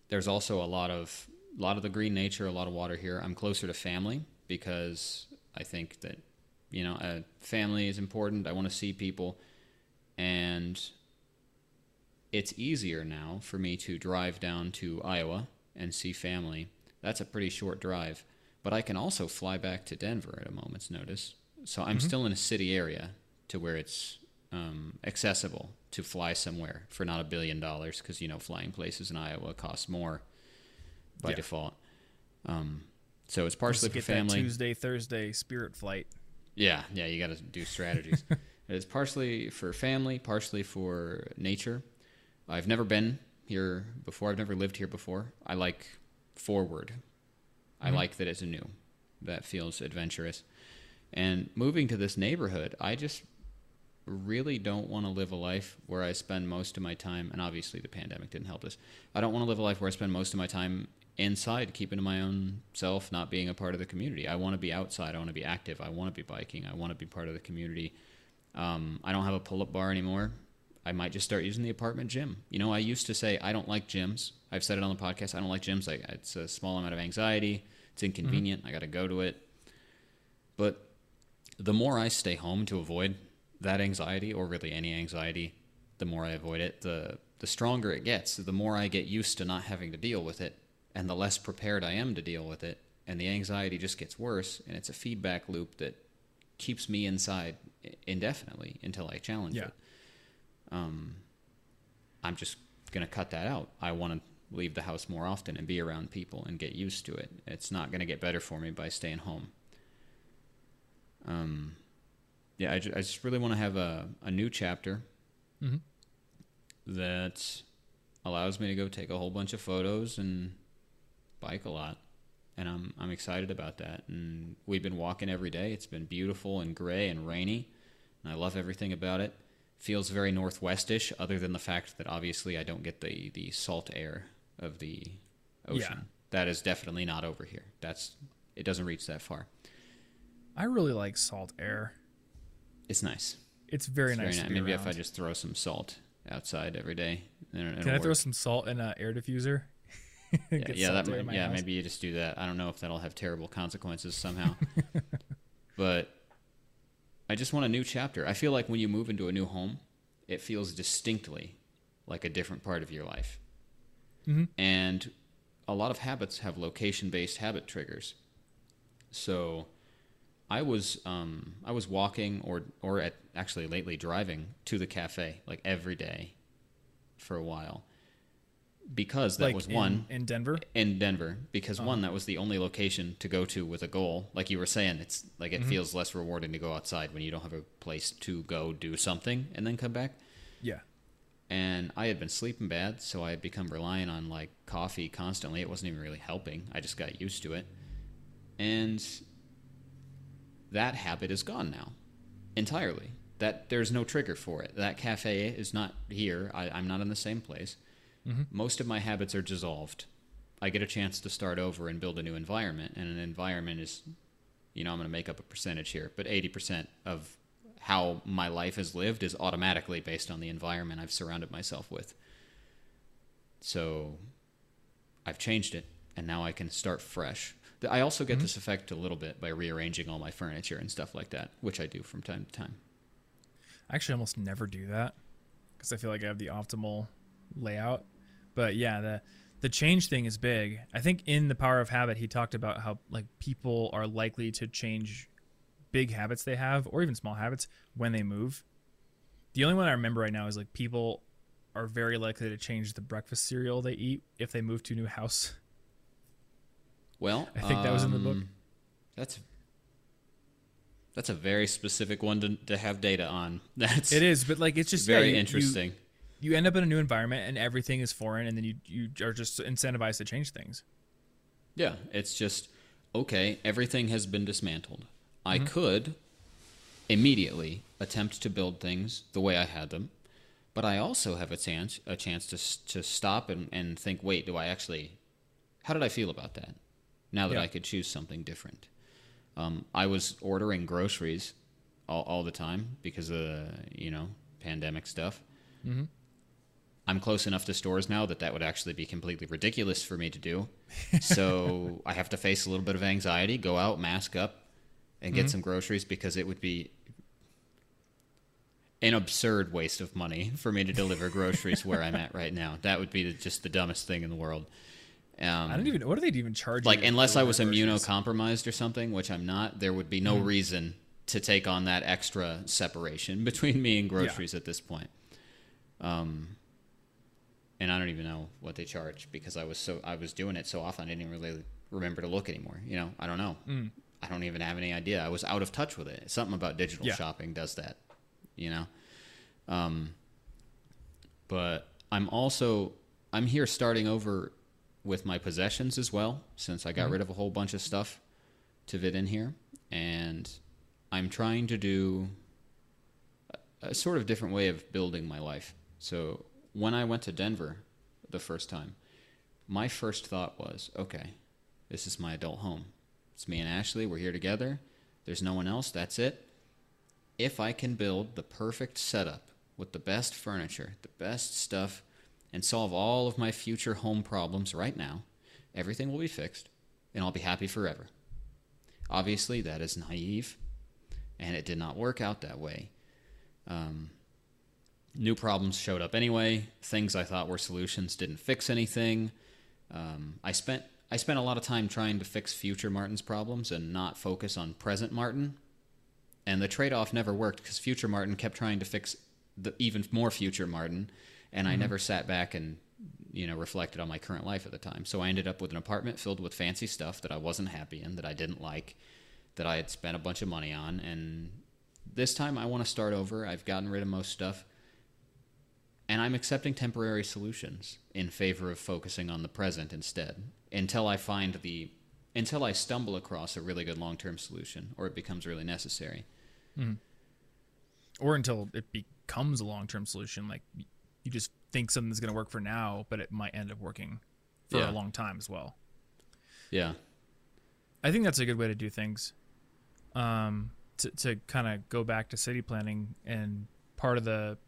there's also a lot of a lot of the green nature, a lot of water here. I'm closer to family because I think that you know, uh, family is important. I want to see people and it's easier now for me to drive down to Iowa and see family. That's a pretty short drive, but I can also fly back to Denver at a moment's notice. So I'm still in a city area to where it's um, accessible to fly somewhere for not a billion dollars because you know flying places in Iowa costs more by Yeah. default. Um, so it's partially for family. Tuesday, Thursday spirit flight. Yeah, yeah, you got to do strategies. it's partially for family, partially for nature. I've never been here before. I've never lived here before. I like forward. I Mhm. like that it's new. That feels adventurous. And moving to this neighborhood, I just really don't want to live a life where I spend most of my time, and obviously the pandemic didn't help this. I don't want to live a life where I spend most of my time inside, keeping to my own self, not being a part of the community. I want to be outside. I want to be active. I want to be biking. I want to be part of the community. Um, I don't have a pull up bar anymore. I might just start using the apartment gym. You know, I used to say I don't like gyms. I've said it on the podcast. I don't like gyms. Like it's a small amount of anxiety. It's mm-hmm. inconvenient. I got to go to it. But the more I stay home to avoid that anxiety, or really any anxiety, the more I avoid it, the the stronger it gets. The more I get used to not having to deal with it, and the less prepared I am to deal with it, and the anxiety just gets worse. And it's a feedback loop that keeps me inside indefinitely until I challenge Yeah. it. Um, I'm just gonna cut that out. I want to leave the house more often and be around people and get used to it. It's not gonna get better for me by staying home. Um, yeah, I, ju- I just really want to have a, a new chapter Mhm. that allows me to go take a whole bunch of photos and bike a lot. And I'm I'm excited about that. And we've been walking every day. It's been beautiful and gray and rainy. And I love everything about it. Feels very northwestish, other than the fact that obviously I don't get the, the salt air of the ocean. That is definitely not over here. That's it doesn't reach that far. I really like salt air. It's nice. It's very It's nice. to nice. be Maybe if I just throw some salt outside every day. Then it'll can I throw some salt in an air diffuser? Yeah, yeah, that might, yeah, house. maybe you just do that. I don't know if that'll have terrible consequences somehow. but I just want a new chapter. I feel like when you move into a new home, it feels distinctly like a different part of your life. Mhm. And a lot of habits have location-based habit triggers. So I was um, I was walking or or at actually lately driving to the cafe like every day for a while because that like was in, one in Denver. in Denver because Uh-huh. one that was the only location to go to with a goal. Like you were saying, it's like Mm-hmm. it feels less rewarding to go outside when you don't have a place to go do something and then come back. Yeah. And I had been sleeping bad, so I had become reliant on like coffee constantly. It wasn't even really helping. I just got used to it. And that habit is gone now entirely. That there's no trigger for it. That cafe is not here. I, I'm not in the same place. Most of my habits are dissolved. I get a chance to start over and build a new environment, and an environment is, you know, I'm going to make up a percentage here, but 80% of how my life is lived is automatically based on the environment I've surrounded myself with. So I've changed it, and now I can start fresh. I also get mm-hmm. this effect a little bit by rearranging all my furniture and stuff like that, which I do from time to time. I actually almost never do that because I feel like I have the optimal layout. But yeah, the the change thing is big. I think in the power of habit, he talked about how like people are likely to change big habits they have or even small habits when they move. The only one I remember right now is like people are very likely to change the breakfast cereal they eat if they move to a new house. Well, I think um, that was in the book. Um, that's that's a very specific one to, to have data on. That's it is, but like it's just very yeah, you, interesting. You, you, end up in a new environment and everything is foreign, and then you you are just incentivized to change things. Yeah, it's just okay. Everything has been dismantled. Mm-hmm. I could immediately attempt to build things the way I had them, but I also have a chance a chance to to stop and, and think. Wait, do I actually? How did I feel about that? Now that yeah. I could choose something different. Um, I was ordering groceries all, all the time because of the, you know, pandemic stuff. Mm-hmm. I'm close enough to stores now that that would actually be completely ridiculous for me to do. so I have to face a little bit of anxiety, go out, mask up, and get mm-hmm. some groceries because it would be an absurd waste of money for me to deliver groceries where I'm at right now. That would be just the dumbest thing in the world. Um, I don't even. What do they even charge? Like, unless I was immunocompromised or something, which I'm not, there would be no mm. reason to take on that extra separation between me and groceries yeah. at this point. Um, and I don't even know what they charge because I was so I was doing it so often I didn't really remember to look anymore. You know, I don't know. Mm. I don't even have any idea. I was out of touch with it. Something about digital yeah. shopping does that. You know. Um, but I'm also I'm here starting over with my possessions as well, since I got mm-hmm. rid of a whole bunch of stuff to fit in here. And I'm trying to do a, a sort of different way of building my life. So when I went to Denver the first time, my first thought was okay, this is my adult home. It's me and Ashley. We're here together. There's no one else. That's it. If I can build the perfect setup with the best furniture, the best stuff, and solve all of my future home problems right now, everything will be fixed and I'll be happy forever. Obviously, that is naive, and it did not work out that way. Um, new problems showed up anyway. Things I thought were solutions didn't fix anything. Um, I spent I spent a lot of time trying to fix future Martin's problems and not focus on present Martin. And the trade off never worked because future Martin kept trying to fix the even more future Martin and mm-hmm. I never sat back and you know reflected on my current life at the time. So I ended up with an apartment filled with fancy stuff that I wasn't happy in, that I didn't like, that I had spent a bunch of money on, and this time I want to start over. I've gotten rid of most stuff. And I'm accepting temporary solutions in favor of focusing on the present instead until I find the until I stumble across a really good long-term solution or it becomes really necessary. Mm. Or until it becomes a long-term solution like you just think something's going to work for now, but it might end up working for yeah. a long time as well. Yeah. I think that's a good way to do things. Um, to, to kind of go back to city planning and part of the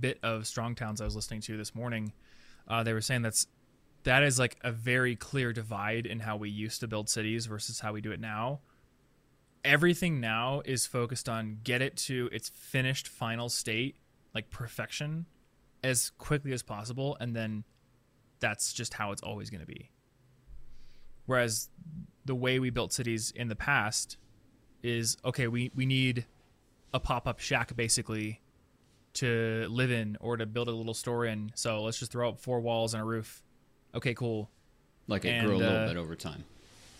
bit of strong towns I was listening to this morning, uh, they were saying that's that is like a very clear divide in how we used to build cities versus how we do it now. Everything now is focused on get it to its finished final state, like perfection, as quickly as possible and then that's just how it's always going to be whereas the way we built cities in the past is okay we, we need a pop-up shack basically to live in or to build a little store in so let's just throw up four walls and a roof okay cool like it and, grew a little uh, bit over time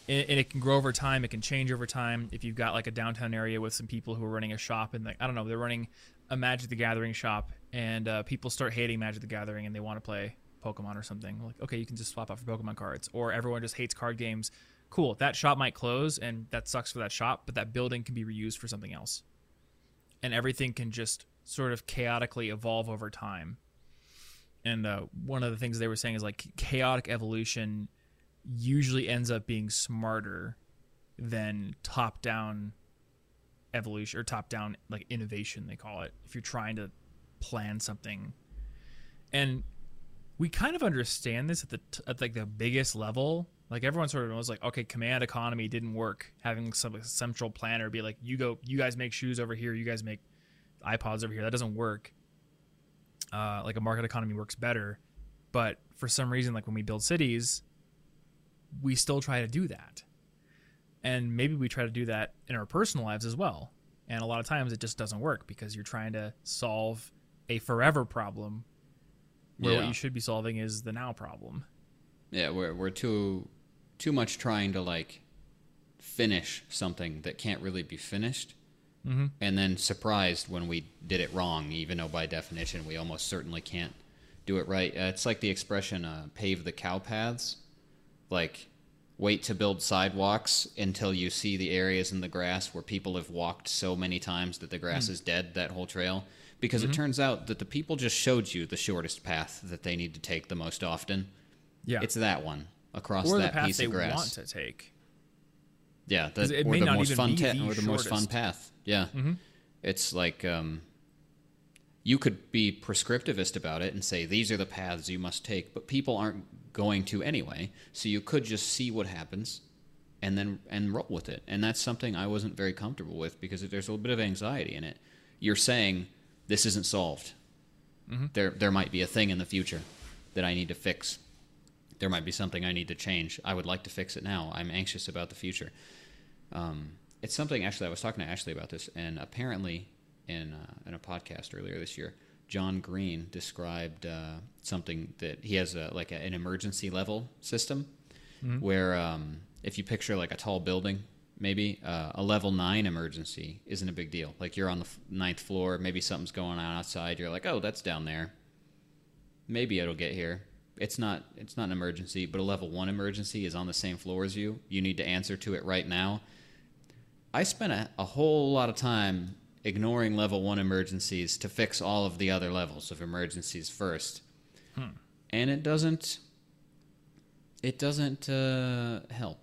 and, and, it can grow over time it can change over time if you've got like a downtown area with some people who are running a shop and like i don't know they're running a magic the gathering shop and uh, people start hating Magic the Gathering and they want to play Pokemon or something, like okay, you can just swap out for Pokemon cards. Or everyone just hates card games. Cool, that shop might close and that sucks for that shop, but that building can be reused for something else. And everything can just sort of chaotically evolve over time. And uh, one of the things they were saying is like chaotic evolution usually ends up being smarter than top down evolution or top down like innovation they call it if you're trying to plan something. And we kind of understand this at the t- at like the biggest level. Like everyone sort of knows like okay command economy didn't work. Having some central planner be like you go you guys make shoes over here. You guys make ipods over here that doesn't work. Uh, like a market economy works better. But for some reason like when we build cities we still try to do that. And maybe we try to do that in our personal lives as well. And a lot of times it just doesn't work because you're trying to solve a forever problem where Yeah. what you should be solving is the now problem. Yeah, we're we're too too much trying to like finish something that can't really be finished, mm-hmm. and then surprised when we did it wrong, even though by definition we almost certainly can't do it right. Uh, it's like the expression uh, "pave the cow paths," like wait to build sidewalks until you see the areas in the grass where people have walked so many times that the grass is dead. That whole trail. Because it turns out that the people just showed you the shortest path that they need to take the most often. yeah It's that one across or that piece of grass. want to take Yeah, the, it or may the not most even fun be ta- the or the most fun path. Yeah, mm-hmm. it's like um, you could be prescriptivist about it and say these are the paths you must take, but people aren't going to anyway. So you could just see what happens, and then and roll with it. And that's something I wasn't very comfortable with because there's a little bit of anxiety in it. You're saying this isn't solved. There there might be a thing in the future that I need to fix. There might be something I need to change. I would like to fix it now. I'm anxious about the future. Um, it's something actually I was talking to Ashley about this, and apparently in uh, in a podcast earlier this year, John Green described uh, something that he has a, like a, an emergency level system where um, if you picture like a tall building, maybe uh, a level nine emergency isn't a big deal. Like you're on the f- ninth floor, maybe something's going on outside. You're like, oh, that's down there. Maybe it'll get here. It's not. It's not an emergency, but a level one emergency is on the same floor as you. You need to answer to it right now. I spent a, a whole lot of time ignoring level one emergencies to fix all of the other levels of emergencies first, and it doesn't. It doesn't uh, help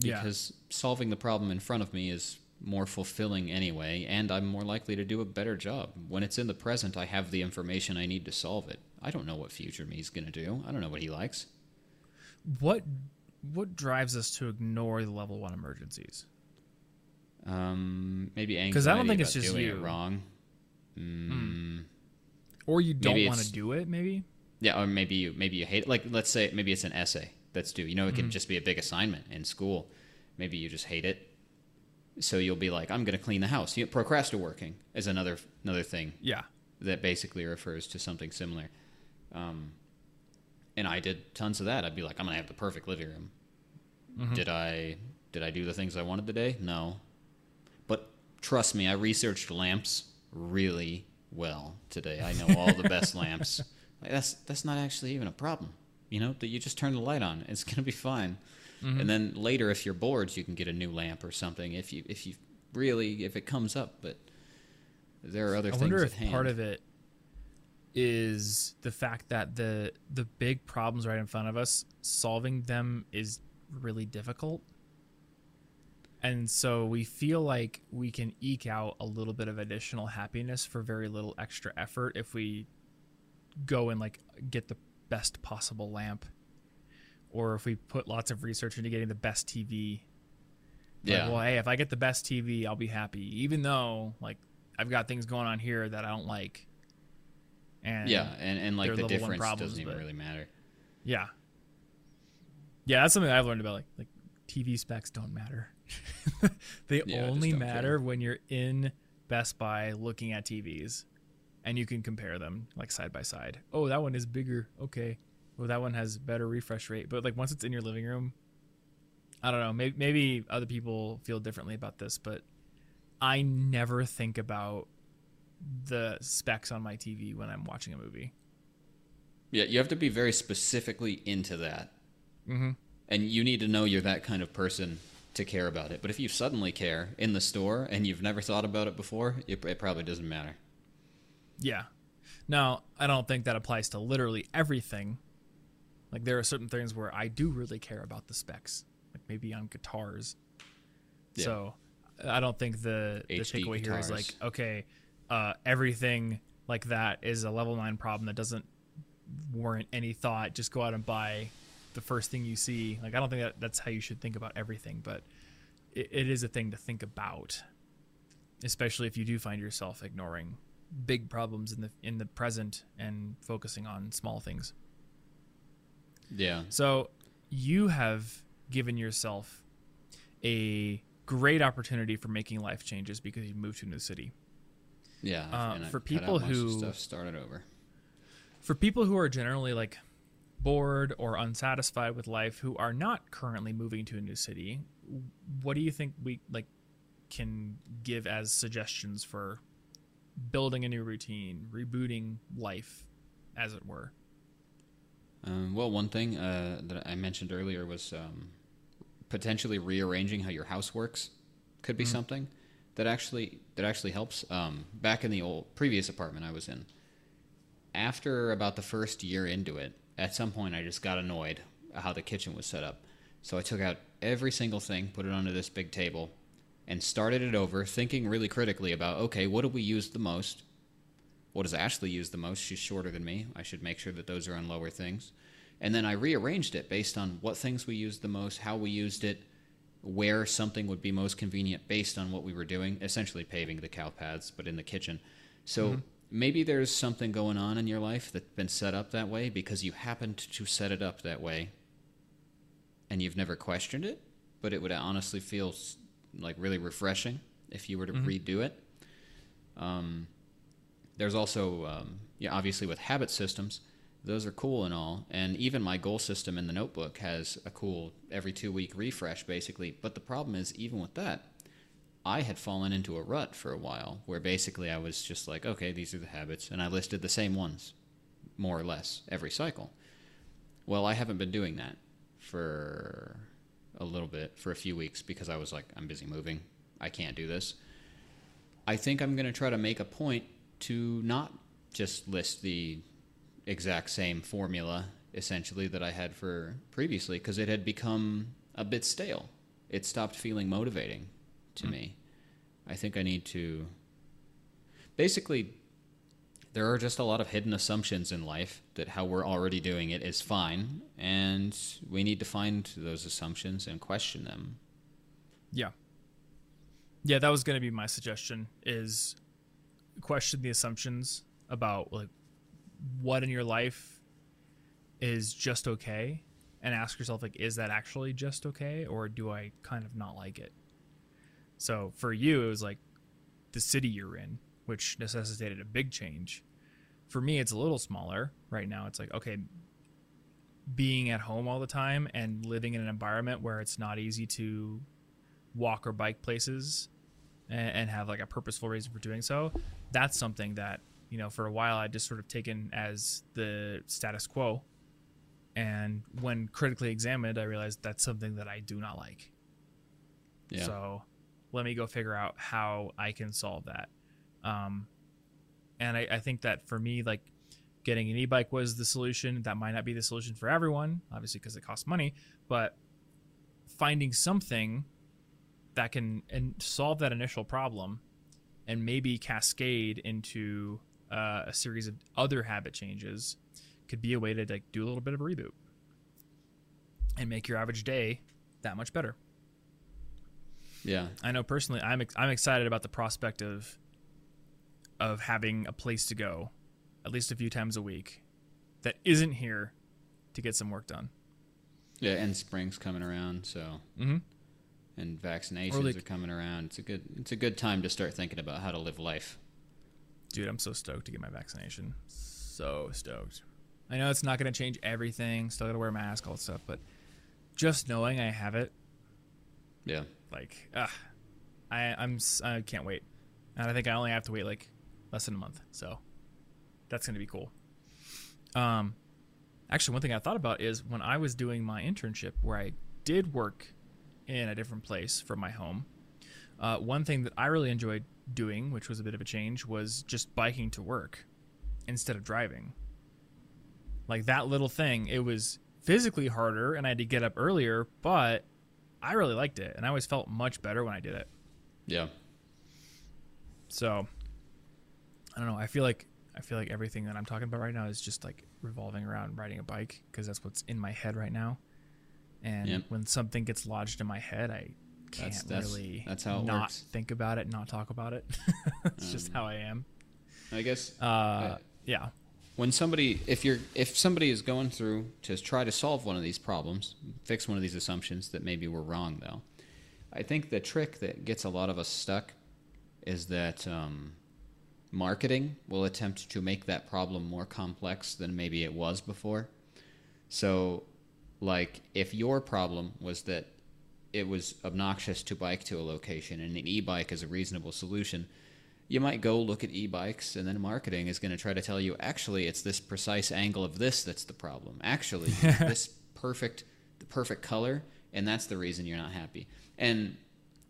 Yeah. because solving the problem in front of me is more fulfilling anyway, and I'm more likely to do a better job. When it's in the present, I have the information I need to solve it. I don't know what future me's going to do. I don't know what he likes. what what drives us to ignore the level one emergencies Um, maybe anxiety 'Cause I don't think it's just you. it wrong. Mm, or you don't want to do it maybe Yeah, or maybe you maybe you hate it. Like let's say maybe it's an essay that's due. You know, it could just be a big assignment in school. Maybe you just hate it. So you'll be like, I'm going to clean the house. You procrastinating working is another another thing yeah that basically refers to something similar. Um, and I did tons of that. I'd be like, I'm gonna have the perfect living room. Mm-hmm. Did I did I do the things I wanted today? No. But trust me, I researched lamps really well today. I know all the best lamps. Like, that's that's not actually even a problem. You know, that you just turn the light on. It's gonna be fine. Mm-hmm. And then later, if you're bored, you can get a new lamp or something. If you if you really if it comes up, but there are other I things wonder at if hand. part of it is the fact that the the big problems right in front of us, solving them is really difficult. And so we feel like we can eke out a little bit of additional happiness for very little extra effort if we go and like get the best possible lamp or if we put lots of research into getting the best TV. Like, yeah. well, hey, if I get the best TV, I'll be happy, even though like I've got things going on here that I don't like. And Yeah, and, and like the difference problems, doesn't even really matter. yeah, yeah, that's something I've learned about. Like, like TV specs don't matter. They Yeah, only matter care. when you're in Best Buy looking at TVs, and you can compare them like side by side. Oh, that one is bigger. Okay. Well, that one has better refresh rate. But like once it's in your living room, I don't know. Maybe maybe other people feel differently about this, but I never think about the specs on my TV when I'm watching a movie. Yeah, you have to be very specifically into that. Mm-hmm. And you need to know you're that kind of person to care about it. But if you suddenly care in the store and you've never thought about it before, it, it probably doesn't matter. Yeah. Now, I don't think that applies to literally everything. Like there are certain things where I do really care about the specs, like maybe on guitars. Yeah. So I don't think the, the takeaway here is like okay, uh, everything like that is a level nine problem that doesn't warrant any thought. Just go out and buy the first thing you see. Like I don't think that that's how you should think about everything, but it, it is a thing to think about, especially if you do find yourself ignoring big problems in the in the present and focusing on small things. Yeah. So you have given yourself a great opportunity for making life changes because you moved to a new city. Yeah. Uh, for people who- stuff started over. For people who are generally like bored or unsatisfied with life who are not currently moving to a new city, what do you think we like can give as suggestions for building a new routine, rebooting life as it were? Um, well, one thing uh, that I mentioned earlier was um, potentially rearranging how your house works. Could be something that actually that actually helps. Um, back in the old previous apartment I was in, after about the first year into it, at some point I just got annoyed how the kitchen was set up. So I took out every single thing, put it onto this big table, and started it over, thinking really critically about okay, what do we use the most? What does Ashley use the most? She's shorter than me. I should make sure that those are on lower things. And then I rearranged it based on what things we used the most, how we used it, where something would be most convenient based on what we were doing, essentially paving the cow paths, but in the kitchen. So mm-hmm. Maybe there's something going on in your life that's been set up that way because you happened to set it up that way and you've never questioned it, but it would honestly feel like really refreshing if you were to redo it. Um, there's also, um, yeah, obviously with habit systems, those are cool and all. And even my goal system in the notebook has a cool every two week refresh, basically. But the problem is, even with that, I had fallen into a rut for a while where basically I was just like, okay, these are the habits. And I listed the same ones, more or less, every cycle. Well, I haven't been doing that for a little bit, for a few weeks, because I was like, I'm busy moving. I can't do this. I think I'm going to try to make a point to not just list the exact same formula essentially that I had for previously because it had become a bit stale. It stopped feeling motivating to me. I think I need to basically there are just a lot of hidden assumptions in life that how we're already doing it is fine and we need to find those assumptions and question them. Yeah. Yeah, that was going to be my suggestion is question the assumptions about like what in your life is just okay and ask yourself like is that actually just okay or do I kind of not like it? So for you it was like the city you're in, which necessitated a big change. For me it's a little smaller. Right now it's like okay, being at home all the time and living in an environment where it's not easy to walk or bike places and, and have like a purposeful reason for doing so that's something that you know for a while i just sort of taken as the status quo and when critically examined i realized that's something that i do not like Yeah. so let me go figure out how i can solve that. Um, and I, I think that for me like getting an e-bike was the solution. That might not be the solution for everyone obviously because it costs money but finding something that can and solve that initial problem and maybe cascade into uh, a series of other habit changes could be a way to like do a little bit of a reboot and make your average day that much better Yeah. I know personally, I'm ex- I'm excited about the prospect of of having a place to go, at least a few times a week, that isn't here to get some work done. Yeah, and spring's coming around, so Mm-hmm. and vaccinations like- are coming around. It's a good it's a good time to start thinking about how to live life. Dude, I'm so stoked to get my vaccination. So stoked. I know it's not going to change everything. Still got to wear a mask, all that stuff, but just knowing I have it, Yeah. Like, I I'm I can't wait, and I think I only have to wait like less than a month, so that's to be cool. Um, actually, one thing I thought about is when I was doing my internship, where I did work in a different place from my home. Uh, one thing that I really enjoyed doing, which was a bit of a change, was just biking to work instead of driving. Like that little thing, it was physically harder and I had to get up earlier, but I really liked it and I always felt much better when I did it. Yeah. So I don't know. I feel like I feel like everything that I'm talking about right now is just like revolving around riding a bike because that's what's in my head right now. And when something gets lodged in my head, I can't That's- that's- really that's how not works. think about it, not talk about it. it's just how I am. I guess Uh, yeah. When somebody if you're if somebody is going through to try to solve one of these problems fix one of these assumptions that maybe we're wrong though i think the trick that gets a lot of us stuck is that um, marketing will attempt to make that problem more complex than maybe it was before. So like if your problem was that it was obnoxious to bike to a location and an e-bike is a reasonable solution you might go look at e-bikes and then marketing is going to try to tell you actually it's this precise angle of this that's the problem. Actually this perfect the perfect color and that's the reason you're not happy. And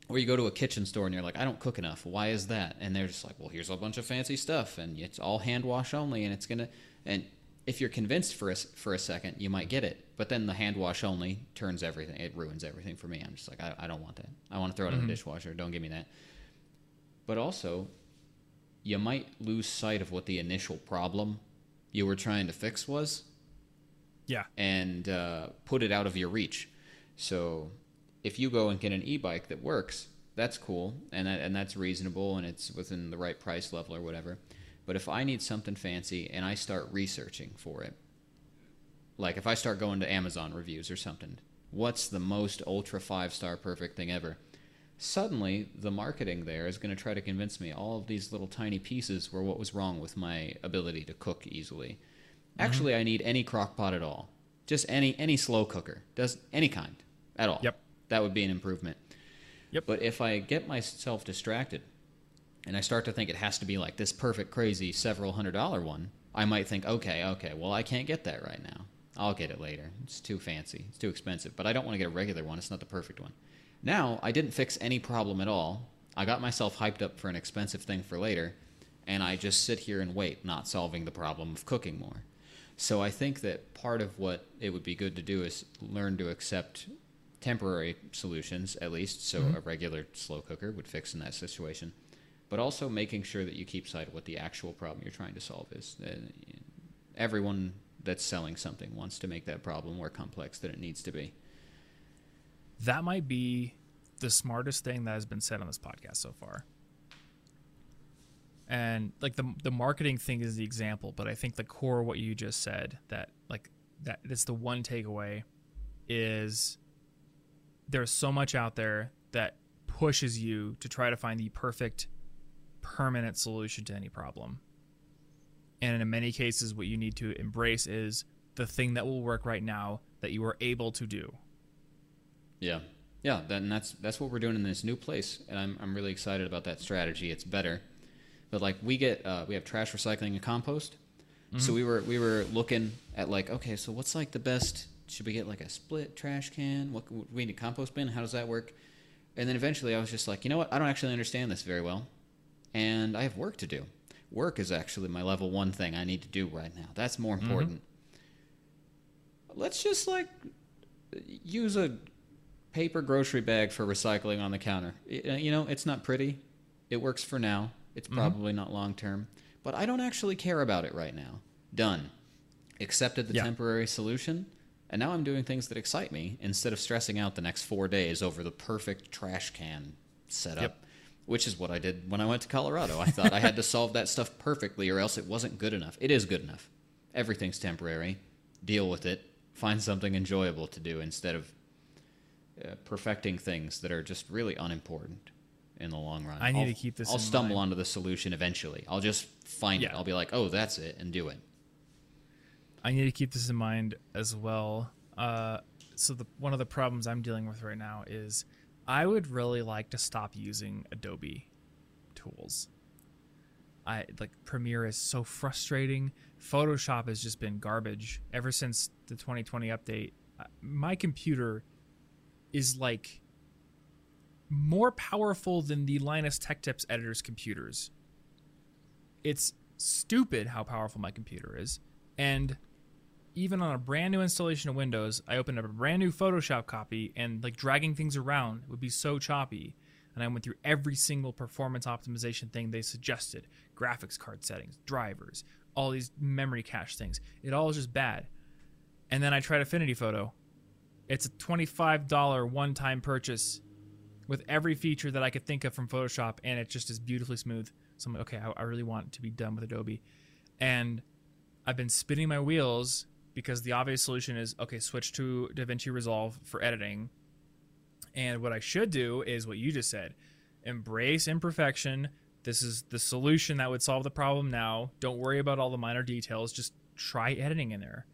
or you go to a kitchen store and you're like i don't cook enough. Why is that? And they're just like well here's a bunch of fancy stuff and it's all hand wash only and it's going to and if you're convinced for a, for a second you might get it but then the hand wash only turns everything it ruins everything for me. I'm just like i, I don't want that. I want to throw it in the mm-hmm. dishwasher. Don't give me that. But also you might lose sight of what the initial problem you were trying to fix was Yeah. and uh, put it out of your reach. So if you go and get an e-bike that works, that's cool and that, and that's reasonable and it's within the right price level or whatever. But if I need something fancy and I start researching for it, like if I start going to Amazon reviews or something, what's the most ultra five star perfect thing ever? Suddenly, the marketing there is going to try to convince me all of these little tiny pieces were what was wrong with my ability to cook easily. Mm-hmm. Actually, I need any crock pot at all. Just any any slow cooker. Does any kind at all. Yep. That would be an improvement. Yep. But if I get myself distracted and I start to think it has to be like this perfect, crazy, several hundred dollar one, I might think, okay, okay, well, I can't get that right now. I'll get it later. It's too fancy. It's too expensive. But I don't want to get a regular one. It's not the perfect one. Now, I didn't fix any problem at all. I got myself hyped up for an expensive thing for later, and I just sit here and wait, not solving the problem of cooking more. So I think that part of what it would be good to do is learn to accept temporary solutions, at least. So a regular slow cooker would fix in that situation, but also making sure that you keep sight of what the actual problem you're trying to solve is. Uh, everyone that's selling something wants to make that problem more complex than it needs to be. That might be the smartest thing that has been said on this podcast so far. And like the the marketing thing is the example, but I think the core what you just said that like that it's the one takeaway is there's so much out there that pushes you to try to find the perfect permanent solution to any problem. And in many cases what you need to embrace is the thing that will work right now that you are able to do. Yeah, yeah. Then that's that's what we're doing in this new place, and I'm I'm really excited about that strategy. It's better, but like we get uh, we have trash recycling and compost. So we were we were looking at like okay, so what's like the best? Should we get like a split trash can? What we need a compost bin? How does that work? And then eventually I was just like, you know what? I don't actually understand this very well, and I have work to do. Work is actually my level one thing I need to do right now. That's more important. Let's just like use a paper grocery bag for recycling on the counter. Uh, You know, it's not pretty. It works for now. It's probably not long term. But I don't actually care about it right now. Done. Accepted the Yeah. temporary solution. And now I'm doing things that excite me instead of stressing out the next four days over the perfect trash can setup, Yep. which is what I did when I went to Colorado. I thought I had to solve that stuff perfectly or else it wasn't good enough. It is good enough. Everything's temporary. Deal with it. Find something enjoyable to do instead of uh, perfecting things that are just really unimportant in the long run. I need I'll- to keep this I'll stumble mind. onto the solution eventually. I'll just find it. I'll be like, "Oh, that's it," and do it. I need to keep this in mind as well. Uh, so the one of the problems I'm dealing with right now is I would really like to stop using Adobe tools. I like Premiere is so frustrating. Photoshop has just been garbage ever since the 2020 update. Uh, My computer is like more powerful than the Linus Tech Tips editor's computers. It's stupid how powerful my computer is. And even on a brand new installation of Windows, I opened up a brand new Photoshop copy and like dragging things around would be so choppy. and I went through every single performance optimization thing they suggested graphics card settings, drivers, all these memory cache things. It all is just bad. And then I tried Affinity Photo. It's a $25 one time purchase with every feature that I could think of from Photoshop, and it just is beautifully smooth. So I'm like, okay, I, I really want to be done with Adobe. And I've been spinning my wheels because the obvious solution is okay, switch to DaVinci Resolve for editing. And what I should do is what you just said embrace imperfection. This is the solution that would solve the problem now. Don't worry about all the minor details. Just try editing in there.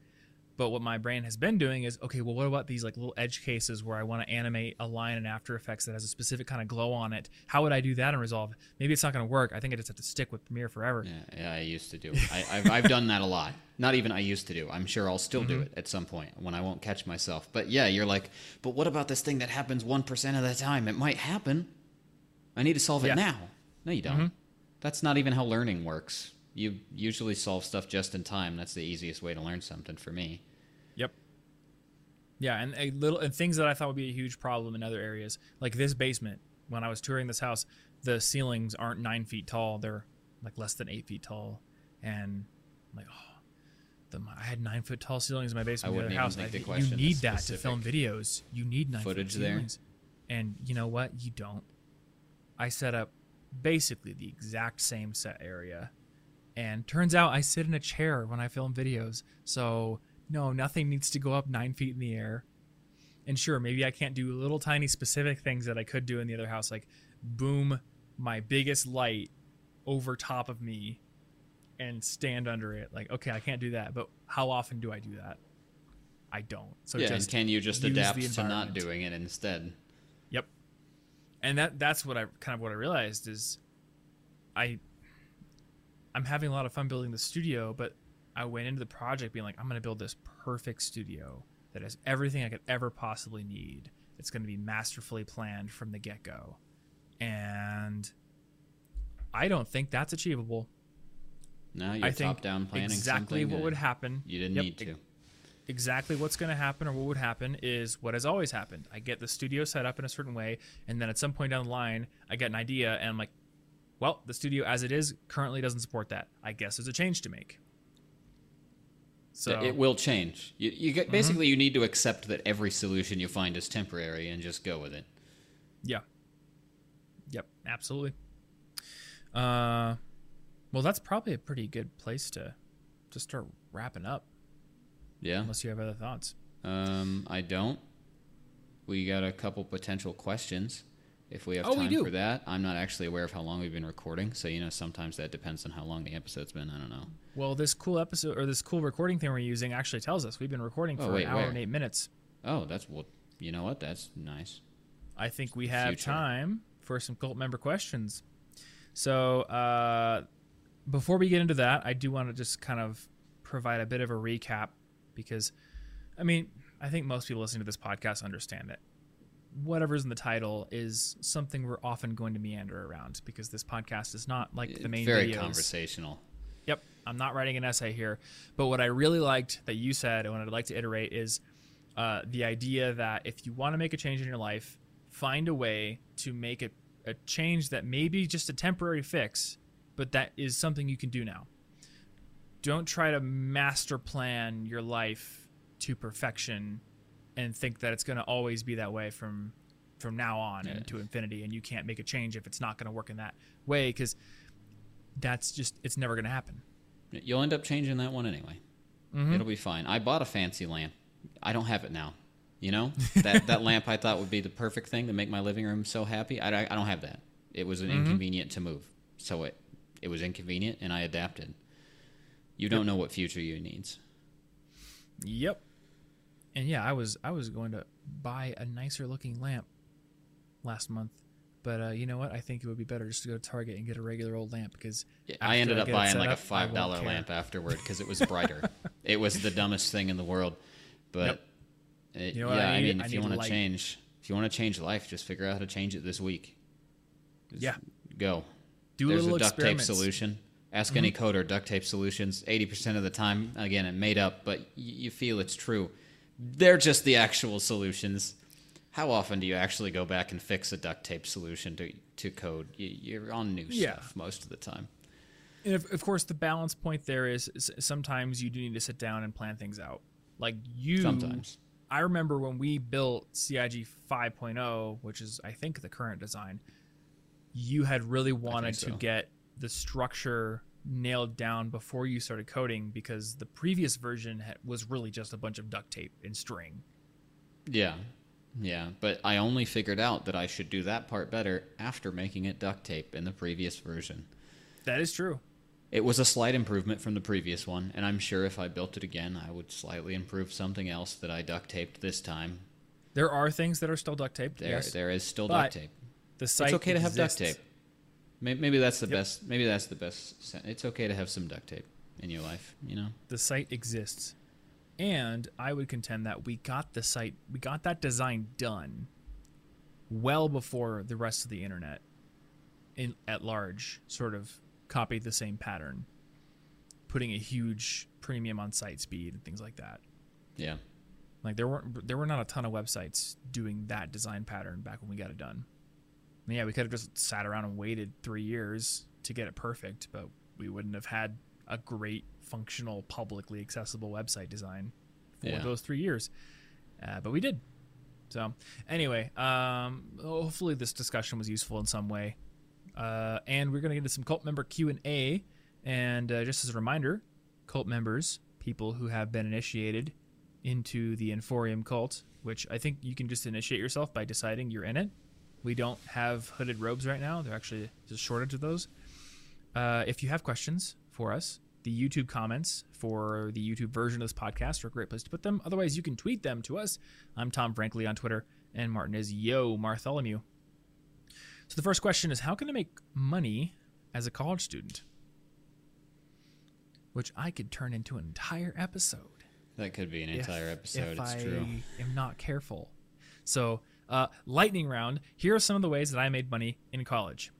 But what my brain has been doing is okay, well, what about these like little edge cases where I want to animate a line in After Effects that has a specific kind of glow on it? How would I do that in Resolve? Maybe it's not going to work. I think I just have to stick with Premiere forever. Yeah, yeah, I used to do. I, I've, I've done that a lot. Not even I used to do. I'm sure I'll still do mm-hmm. it at some point when I won't catch myself. But yeah, you're like, but what about this thing that happens one percent of the time? It might happen. I need to solve it Yeah. now. No, you don't. Mm-hmm. That's not even how learning works. You usually solve stuff just in time. That's the easiest way to learn something for me. Yeah, and a little and things that I thought would be a huge problem in other areas, like this basement. When I was touring this house, the ceilings aren't nine feet tall; they're like less than eight feet tall, and I'm like, oh, the, I had nine foot tall ceilings in my basement. I wouldn't house. think I the question you need that to film videos. You need nine Footage foot there? ceilings, and you know what? You don't. I set up basically the exact same set area, and turns out I sit in a chair when I film videos. So no, nothing needs to go up nine feet in the air. And sure, maybe I can't do little tiny specific things that I could do in the other house, like boom my biggest light over top of me and stand under it. Like, okay, I can't do that, but how often do I do that? I don't. So yeah, just can you just adapt to not doing it instead? Yep. And that that's what I kind of what I realized is I I'm having a lot of fun building the studio, but I went into the project being like I'm going to build this perfect studio that has everything I could ever possibly need. It's going to be masterfully planned from the get-go. And I don't think that's achievable. No, you're think top down planning exactly what would happen. You didn't Yep, need to. exactly what's going to happen or what would happen is what has always happened. I get the studio set up in a certain way, and then at some point down the line, I get an idea, and I'm like, well, the studio as it is currently doesn't support that. I guess there's a change to make. So it will change. You, you Mm-hmm. basically you need to accept that every solution you find is temporary and just go with it. yeah, yep, absolutely. Uh, well, that's probably a pretty good place to to start wrapping up, Yeah. unless you have other thoughts. Um, I don't. We got a couple potential questions. If we have Oh, we time do. for that, I'm not actually aware of how long we've been recording, so you know sometimes that depends on how long the episode's been. I don't know. Well, this cool episode or this cool recording thing we're using actually tells us we've been recording Oh, for wait, an hour where? and eight minutes. Oh, that's well. You know what? That's nice. I think we have Future. time for some cult member questions. So, uh, before we get into that, I do want to just kind of provide a bit of a recap because, I mean, I think most people listening to this podcast understand it. Whatever's in the title is something we're often going to meander around because this podcast is not like the main Very videos. conversational. Yep, I'm not writing an essay here. But what I really liked that you said, and what I'd like to iterate is uh, the idea that if you want to make a change in your life, find a way to make it a change that may be just a temporary fix, but that is something you can do now. Don't try to master plan your life to perfection and think that it's going to always be that way from from now on Yeah. and to infinity and you can't make a change if it's not going to work in that way because that's just it's never going to happen You'll end up changing that one anyway. Mm-hmm. It'll be fine. I bought a fancy lamp. I don't have it now. You know that that lamp I thought would be the perfect thing to make my living room so happy. I, I don't have that. It was an Mm-hmm. inconvenient to move, so it it was inconvenient, and I adapted. You don't know what future you needs. Yep. And yeah, I was I was going to buy a nicer looking lamp last month, but uh, you know what? I think it would be better just to go to Target and get a regular old lamp because I ended up buying like a up, I five dollar lamp afterward because it was brighter. it was the dumbest thing in the world, but it- You know yeah, I I, mean, I if you want to change, if you want to change life, just figure out how to change it this week. Just Yeah. go. Do There's little a duct tape solution. Ask any coder duct tape solutions. Eighty percent of the time, again, it made up, but y- you feel it's true. They're just the actual solutions. how often do you actually go back and fix a duct tape solution to to code? You, you're on new Yeah. stuff most of the time. And of, of course, the balance point there is s- sometimes you do need to sit down and plan things out. Like you, Sometimes. I remember when we built CIG 5.0, oh, which is I think the current design. You had really wanted to get the structure nailed down before you started coding because the previous version ha- was really just a bunch of duct tape and string. Yeah. Yeah, but I only figured out that I should do that part better after making it duct tape in the previous version. That is true. It was a slight improvement from the previous one, and I'm sure if I built it again, I would slightly improve something else that I duct taped this time. There are things that are still duct taped. There, yes. there is still duct tape. The site It's okay to have duct exists. tape. May- Maybe that's the Yep. best. Maybe that's the best. sen- It's okay to have some duct tape in your life. You know. the site exists and i would contend that we got the site we got that design done well before the rest of the internet in at large sort of copied the same pattern putting a huge premium on site speed and things like that Yeah. like there weren't there were not a ton of websites doing that design pattern back when we got it done And yeah we could have just sat around and waited three years to get it perfect but we wouldn't have had a great functional publicly accessible website design for Yeah. those three years uh, but we did so anyway um, hopefully this discussion was useful in some way uh, and we're going to get into some cult member q&a and uh, just as a reminder cult members people who have been initiated into the Inforium cult, which I think you can just initiate yourself by deciding you're in it. We don't have hooded robes right now. They're actually just a shortage of those. Uh, if you have questions for us, the YouTube comments for the YouTube version of this podcast are a great place to put them. Otherwise, you can tweet them to us. I'm Tom Frankly on Twitter, and Martin is Yo Martholomew. So the first question is How can I make money as a college student? Which I could turn into an entire episode That could be an if- entire episode. If it's I true. am not careful. So, uh, lightning round. Here are some of the ways that I made money in college.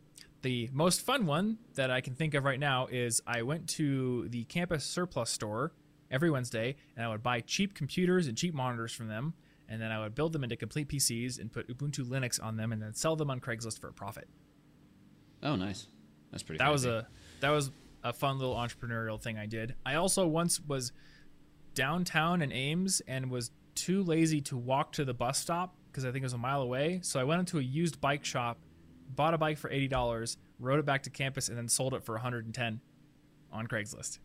The most fun one that I can think of right now is I went to the campus surplus store every Wednesday and I would buy cheap computers and cheap monitors from them. And then I would build them into complete PCs and put Ubuntu Linux on them and then sell them on Craigslist for a profit. Oh, nice. That's pretty. That was a that was a fun little entrepreneurial thing I did. I also once was downtown in Ames and was too lazy to walk to the bus stop because I think it was a mile away. So I went into a used bike shop, bought a bike for eighty dollars, rode it back to campus, and then sold it for one hundred and ten on Craigslist.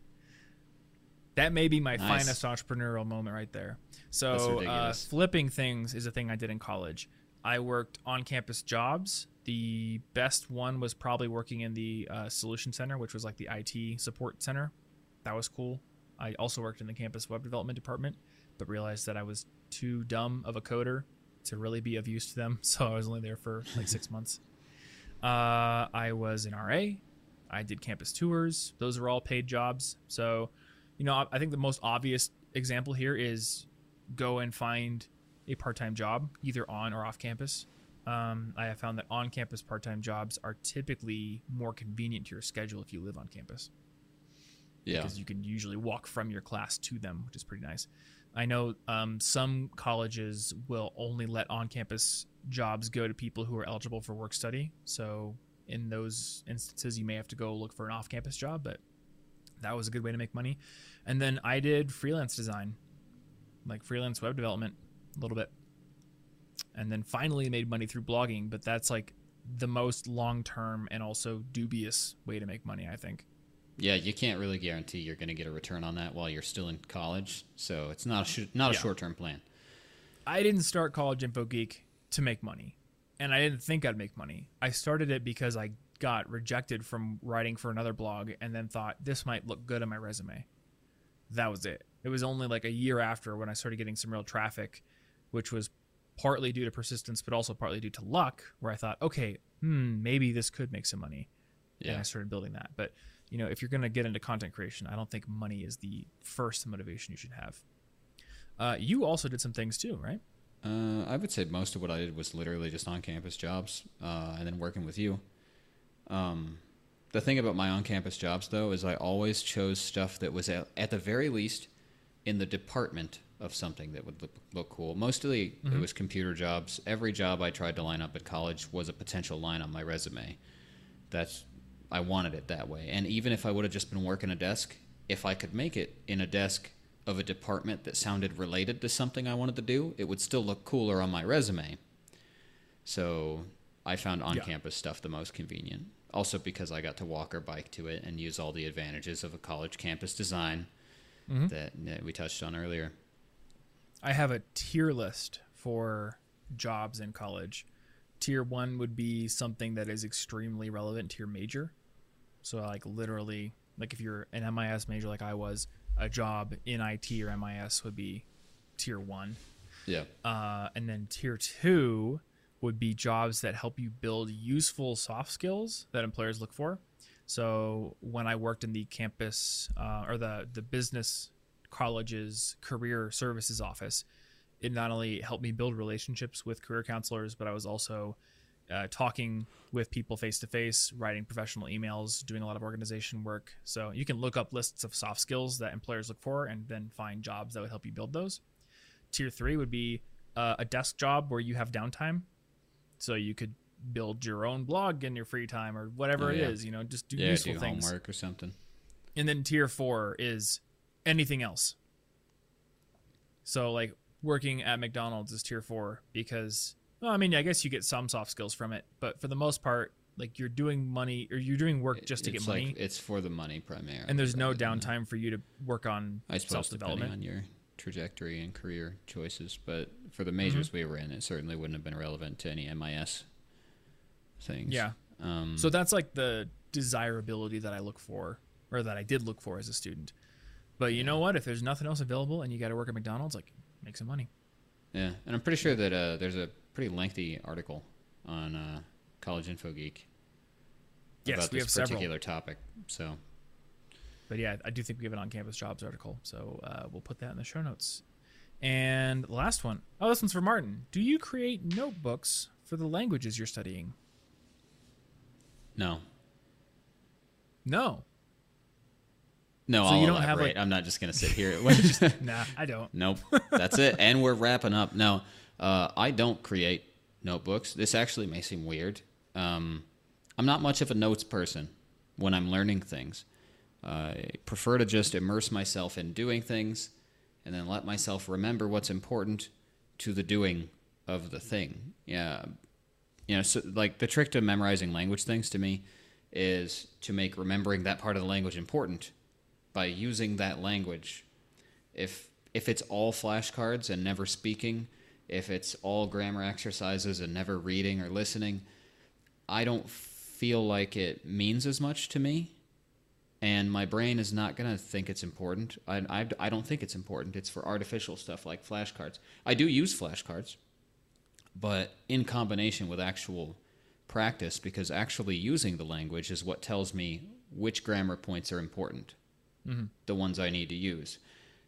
That may be my Nice. finest entrepreneurial moment right there. So uh, flipping things is a thing I did in college. I worked on campus jobs. The best one was probably working in the uh, solution center, which was like the IT support center. That was cool. I also worked in the campus web development department, but realized that I was too dumb of a coder to really be of use to them. So I was only there for like six months. Uh, I was an RA. I did campus tours. Those are all paid jobs. So, you know, I- think the most obvious example here is go and find a part-time job, either on or off campus. Um, I have found that on-campus part-time jobs are typically more convenient to your schedule if you live on campus yeah. because you can usually walk from your class to them, which is pretty nice. I know um, some colleges will only let on-campus jobs go to people who are eligible for work study. So in those instances, you may have to go look for an off-campus job, but that was a good way to make money. And then I did freelance design, like freelance web development, a little bit, and then finally made money through blogging. But that's like the most long-term and also dubious way to make money, I think. Yeah, you can't really guarantee you're going to get a return on that while you're still in college. So it's not a sh- not a Yeah. short term plan. I didn't start College Info Geek to make money, and I didn't think I'd make money. I started it because I got rejected from writing for another blog, and then thought this might look good on my resume. That was it. It was only like a year after when I started getting some real traffic, which was partly due to persistence, but also partly due to luck, where I thought, okay, hmm, maybe this could make some money. And Yeah. I started building that. But you know, if you're going to get into content creation, I don't think money is the first motivation you should have. Uh, you also did some things too, right? Uh, I would say most of what I did was literally just on campus jobs uh, and then working with you. Um, the thing about my on campus jobs, though, is I always chose stuff that was at, at the very least in the department of something that would look, look cool. Mostly it was computer jobs. Every job I tried to line up at college was a potential line on my resume. That's I wanted it that way. And even if I would have just been working a desk, if I could make it in a desk of a department that sounded related to something I wanted to do, it would still look cooler on my resume. So I found on campus stuff the most convenient. Also because I got to walk or bike to it and use all the advantages of a college campus design mm-hmm. that, that we touched on earlier. I have a tier list for jobs in college. Tier one would be something that is extremely relevant to your major. So, like, literally, like if you're an MIS major like I was, a job in IT or MIS would be tier one. Yeah. Uh, and then tier two would be jobs that help you build useful soft skills that employers look for. So when I worked in the campus uh, or the the business college's career services office, it not only helped me build relationships with career counselors, but I was also uh, talking with people face to face, writing professional emails, doing a lot of organization work. So you can look up lists of soft skills that employers look for, and then find jobs that would help you build those. Tier three would be uh, a desk job where you have downtime, so you could build your own blog in your free time or whatever Oh, it yeah. is. You know, just do Yeah, useful do things. homework or something. And then tier four is anything else. So like working at McDonald's is tier four because well, I mean, I guess you get some soft skills from it, but for the most part, like you're doing money or you're doing work just to it's get money, Like, it's for the money primarily. and there's no downtime for you to work on I suppose self depending development. on your trajectory and career choices, but for the Mm-hmm. majors we were in, it certainly wouldn't have been relevant to any MIS things. Yeah. Um, So that's like the desirability that I look for, or that I did look for as a student. But you know what? If there's nothing else available and you got to work at McDonald's, like make some money. yeah, and I'm pretty sure that uh, there's a pretty lengthy article on uh, College Info Geek Yes, about we this have several. particular topic. So But yeah, I do think we have an on-campus jobs article, so uh, we'll put that in the show notes. And the last one. Oh, this one's for Martin. Do you create notebooks for the languages you're studying? no, No. No, So I'll you don't have, elaborate. like- I'm not just gonna sit here. Nah, I don't. Nope. That's it. And we're wrapping up. No, uh, I don't create notebooks. This actually may seem weird. Um, I'm not much of a notes person when I'm learning things. I prefer to just immerse myself in doing things and then let myself remember what's important to the doing of the thing. Yeah. You know, so like the trick to memorizing language things to me is to make remembering that part of the language important by using that language if if it's all flashcards and never speaking, if it's all grammar exercises and never reading or listening, I don't feel like it means as much to me. And my brain is not going to think it's important. I, I, I don't think it's important. It's for artificial stuff like flashcards. I do use flashcards, but in combination with actual practice, because actually using the language is what tells me which grammar points are important the ones I need to use.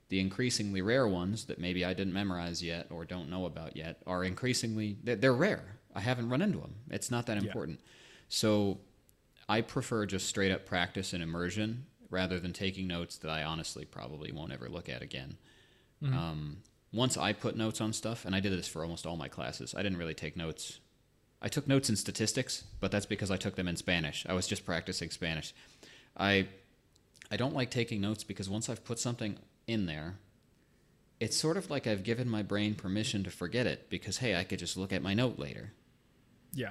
The increasingly rare ones that maybe I didn't memorize yet or don't know about yet are increasingly they're, they're rare. I haven't run into them. It's not that Yeah. important. So I prefer just straight up practice and immersion rather than taking notes that I honestly probably won't ever look at again. Um, once I put notes on stuff, and I did this for almost all my classes, I didn't really take notes. I took notes in statistics, but that's because I took them in Spanish. I was just practicing Spanish. I I don't like taking notes because once I've put something in there, it's sort of like I've given my brain permission to forget it because hey, I could just look at my note later. Yeah.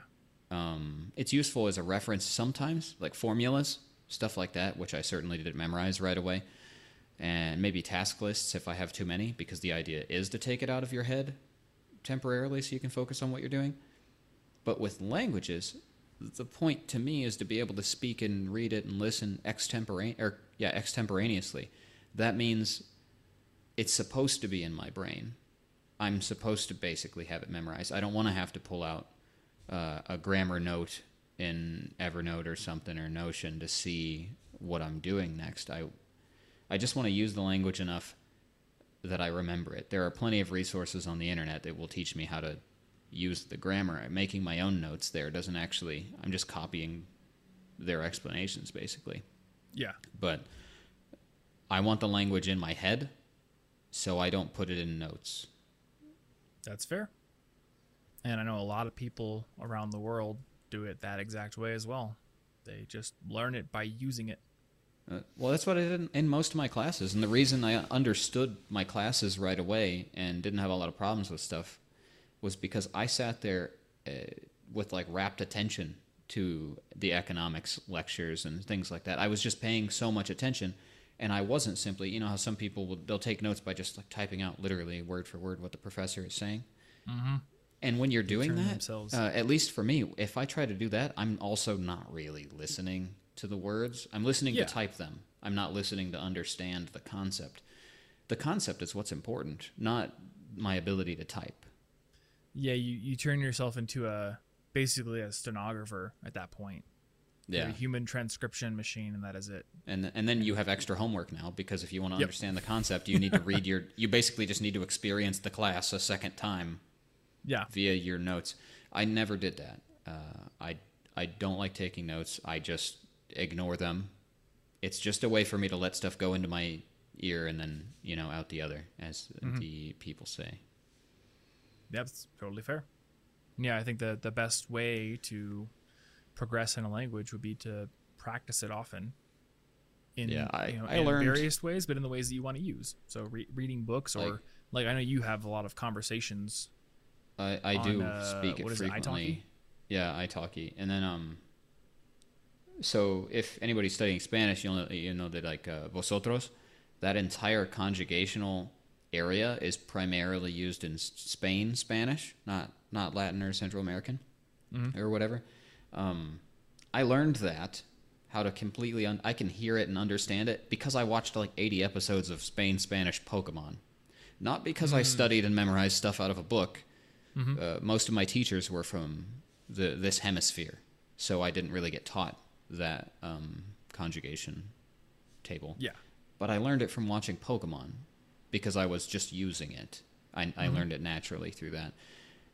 Um, it's useful as a reference sometimes, like formulas, stuff like that, which I certainly didn't memorize right away. And maybe task lists if I have too many, because the idea is to take it out of your head temporarily so you can focus on what you're doing. But with languages, the point to me is to be able to speak and read it and listen extemporane or yeah, extemporaneously. That means it's supposed to be in my brain. I'm supposed to basically have it memorized. I don't want to have to pull out uh, a grammar note in Evernote or something or Notion to see what I'm doing next. I I just want to use the language enough that I remember it. There are plenty of resources on the internet that will teach me how to use the grammar. I'm making my own notes there doesn't actually. I'm just copying their explanations basically. Yeah. But I want the language in my head so I don't put it in notes. That's fair. And I know a lot of people around the world do it that exact way as well. They just learn it by using it. Uh, well, that's what I did in, in most of my classes, and the reason I understood my classes right away and didn't have a lot of problems with stuff was because I sat there uh, with like rapt attention to the economics lectures and things like that. I was just paying so much attention, and I wasn't simply, you know, how some people will they'll take notes by just like typing out literally word for word what the professor is saying. Mm-hmm. And when you're doing that, uh, at least for me, if I try to do that, I'm also not really listening to the words. I'm listening Yeah. to type them. I'm not listening to understand the concept. The concept is what's important, not my ability to type. Yeah, you, you turn yourself into a basically a stenographer at that point. You're Yeah. a human transcription machine, and that is it. And and then you have extra homework now because if you want to Yep. understand the concept, you need to read your you basically just need to experience the class a second time Yeah. via your notes. I never did that. Uh, I I don't like taking notes. I just ignore them. It's just a way for me to let stuff go into my ear and then you know out the other, as the people say. That's totally fair. Yeah, I think that the best way to progress in a language would be to practice it often. In, Yeah, I- you know, I learned- various ways, but in the ways that you want to use. So re- reading books, or Like- like I know you have a lot of conversations. I, I do On, uh, speak it is it, frequently. italki? yeah, italki, and then um. So if anybody's studying Spanish, you'll know, you know that like uh, vosotros, that entire conjugational area is primarily used in Spain Spanish, not not Latin or Central American Mm-hmm. or whatever. Um, I learned that how to completely un- I can hear it and understand it because I watched like 80 episodes of Spain Spanish Pokemon. Not because Mm. I studied and memorized stuff out of a book. Mm-hmm. Uh, most of my teachers were from the this hemisphere, so I didn't really get taught that um, conjugation table. Yeah. But I learned it from watching Pokemon because I was just using it. I, Mm-hmm. I learned it naturally through that.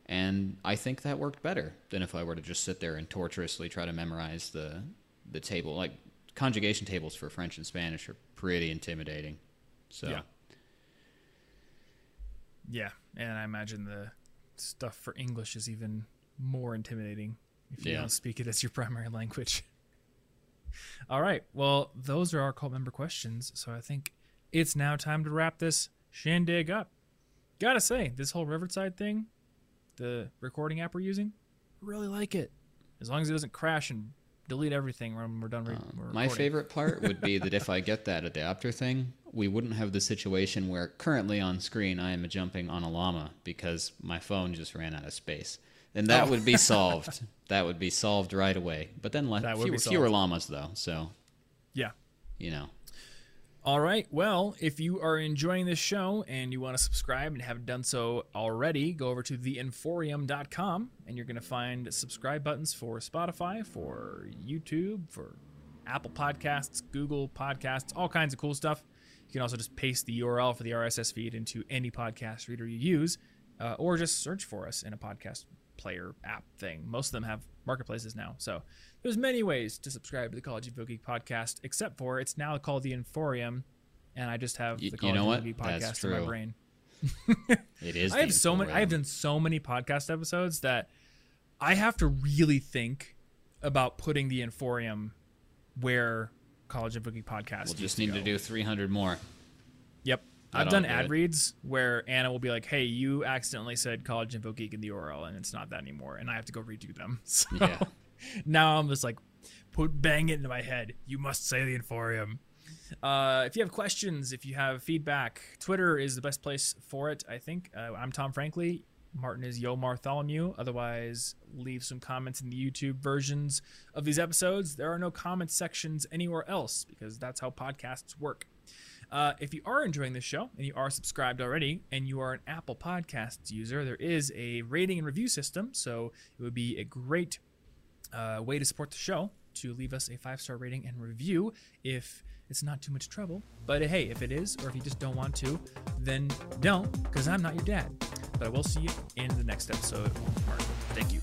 And I think that worked better than if I were to just sit there and torturously try to memorize the the table. Like conjugation tables for French and Spanish are pretty intimidating. So Yeah. Yeah, and I imagine the stuff for English is even more intimidating if you Yeah. don't speak it as your primary language. All right, well, those are our cult member questions, so I think it's now time to wrap this shindig up. Gotta say, this whole Riverside thing, the recording app we're using, really like it. As long as it doesn't crash and delete everything when we're done. Re- Um, we're my favorite part would be that if I get that adapter thing, we wouldn't have the situation where currently on screen I am jumping on a llama because my phone just ran out of space. Then that Oh. would be solved. that would be solved right away. But then le- That would be fewer, fewer llamas though, so Yeah. you know. All right. Well, if you are enjoying this show and you want to subscribe and haven't done so already, go over to theinforium.com and you're going to find subscribe buttons for Spotify, for YouTube, for Apple Podcasts, Google Podcasts, all kinds of cool stuff. You can also just paste the URL for the RSS feed into any podcast reader you use, uh, or just search for us in a podcast player app thing. Most of them have marketplaces now. So there's many ways to subscribe to the College Info Geek podcast, except for it's now called the Inforium, and I just have the you College know of Geek podcast in my brain. It is I have so many. I have done so many podcast episodes that I have to really think about putting the Inforium where College of Boogie podcast. We'll just need go. to do 300 more. Yep. I've done ad reads where Anna will be like, "Hey, you accidentally said College Info Geek in the URL, and it's not that anymore," and I have to go redo them. So Yeah. now I'm just like, put bang it into my head. You must say the Inforium. Uh, if you have questions, if you have feedback, Twitter is the best place for it. I think uh, I'm Tom Frankly. Martin is Yo Martholomew. Otherwise, leave some comments in the YouTube versions of these episodes. There are no comment sections anywhere else because that's how podcasts work. Uh, if you are enjoying this show and you are subscribed already and you are an Apple Podcasts user, there is a rating and review system. So it would be a great uh, way to support the show to leave us a five star rating and review if it's not too much trouble. But hey, if it is, or if you just don't want to, then don't, because I'm not your dad. But I will see you in the next episode. Thank you.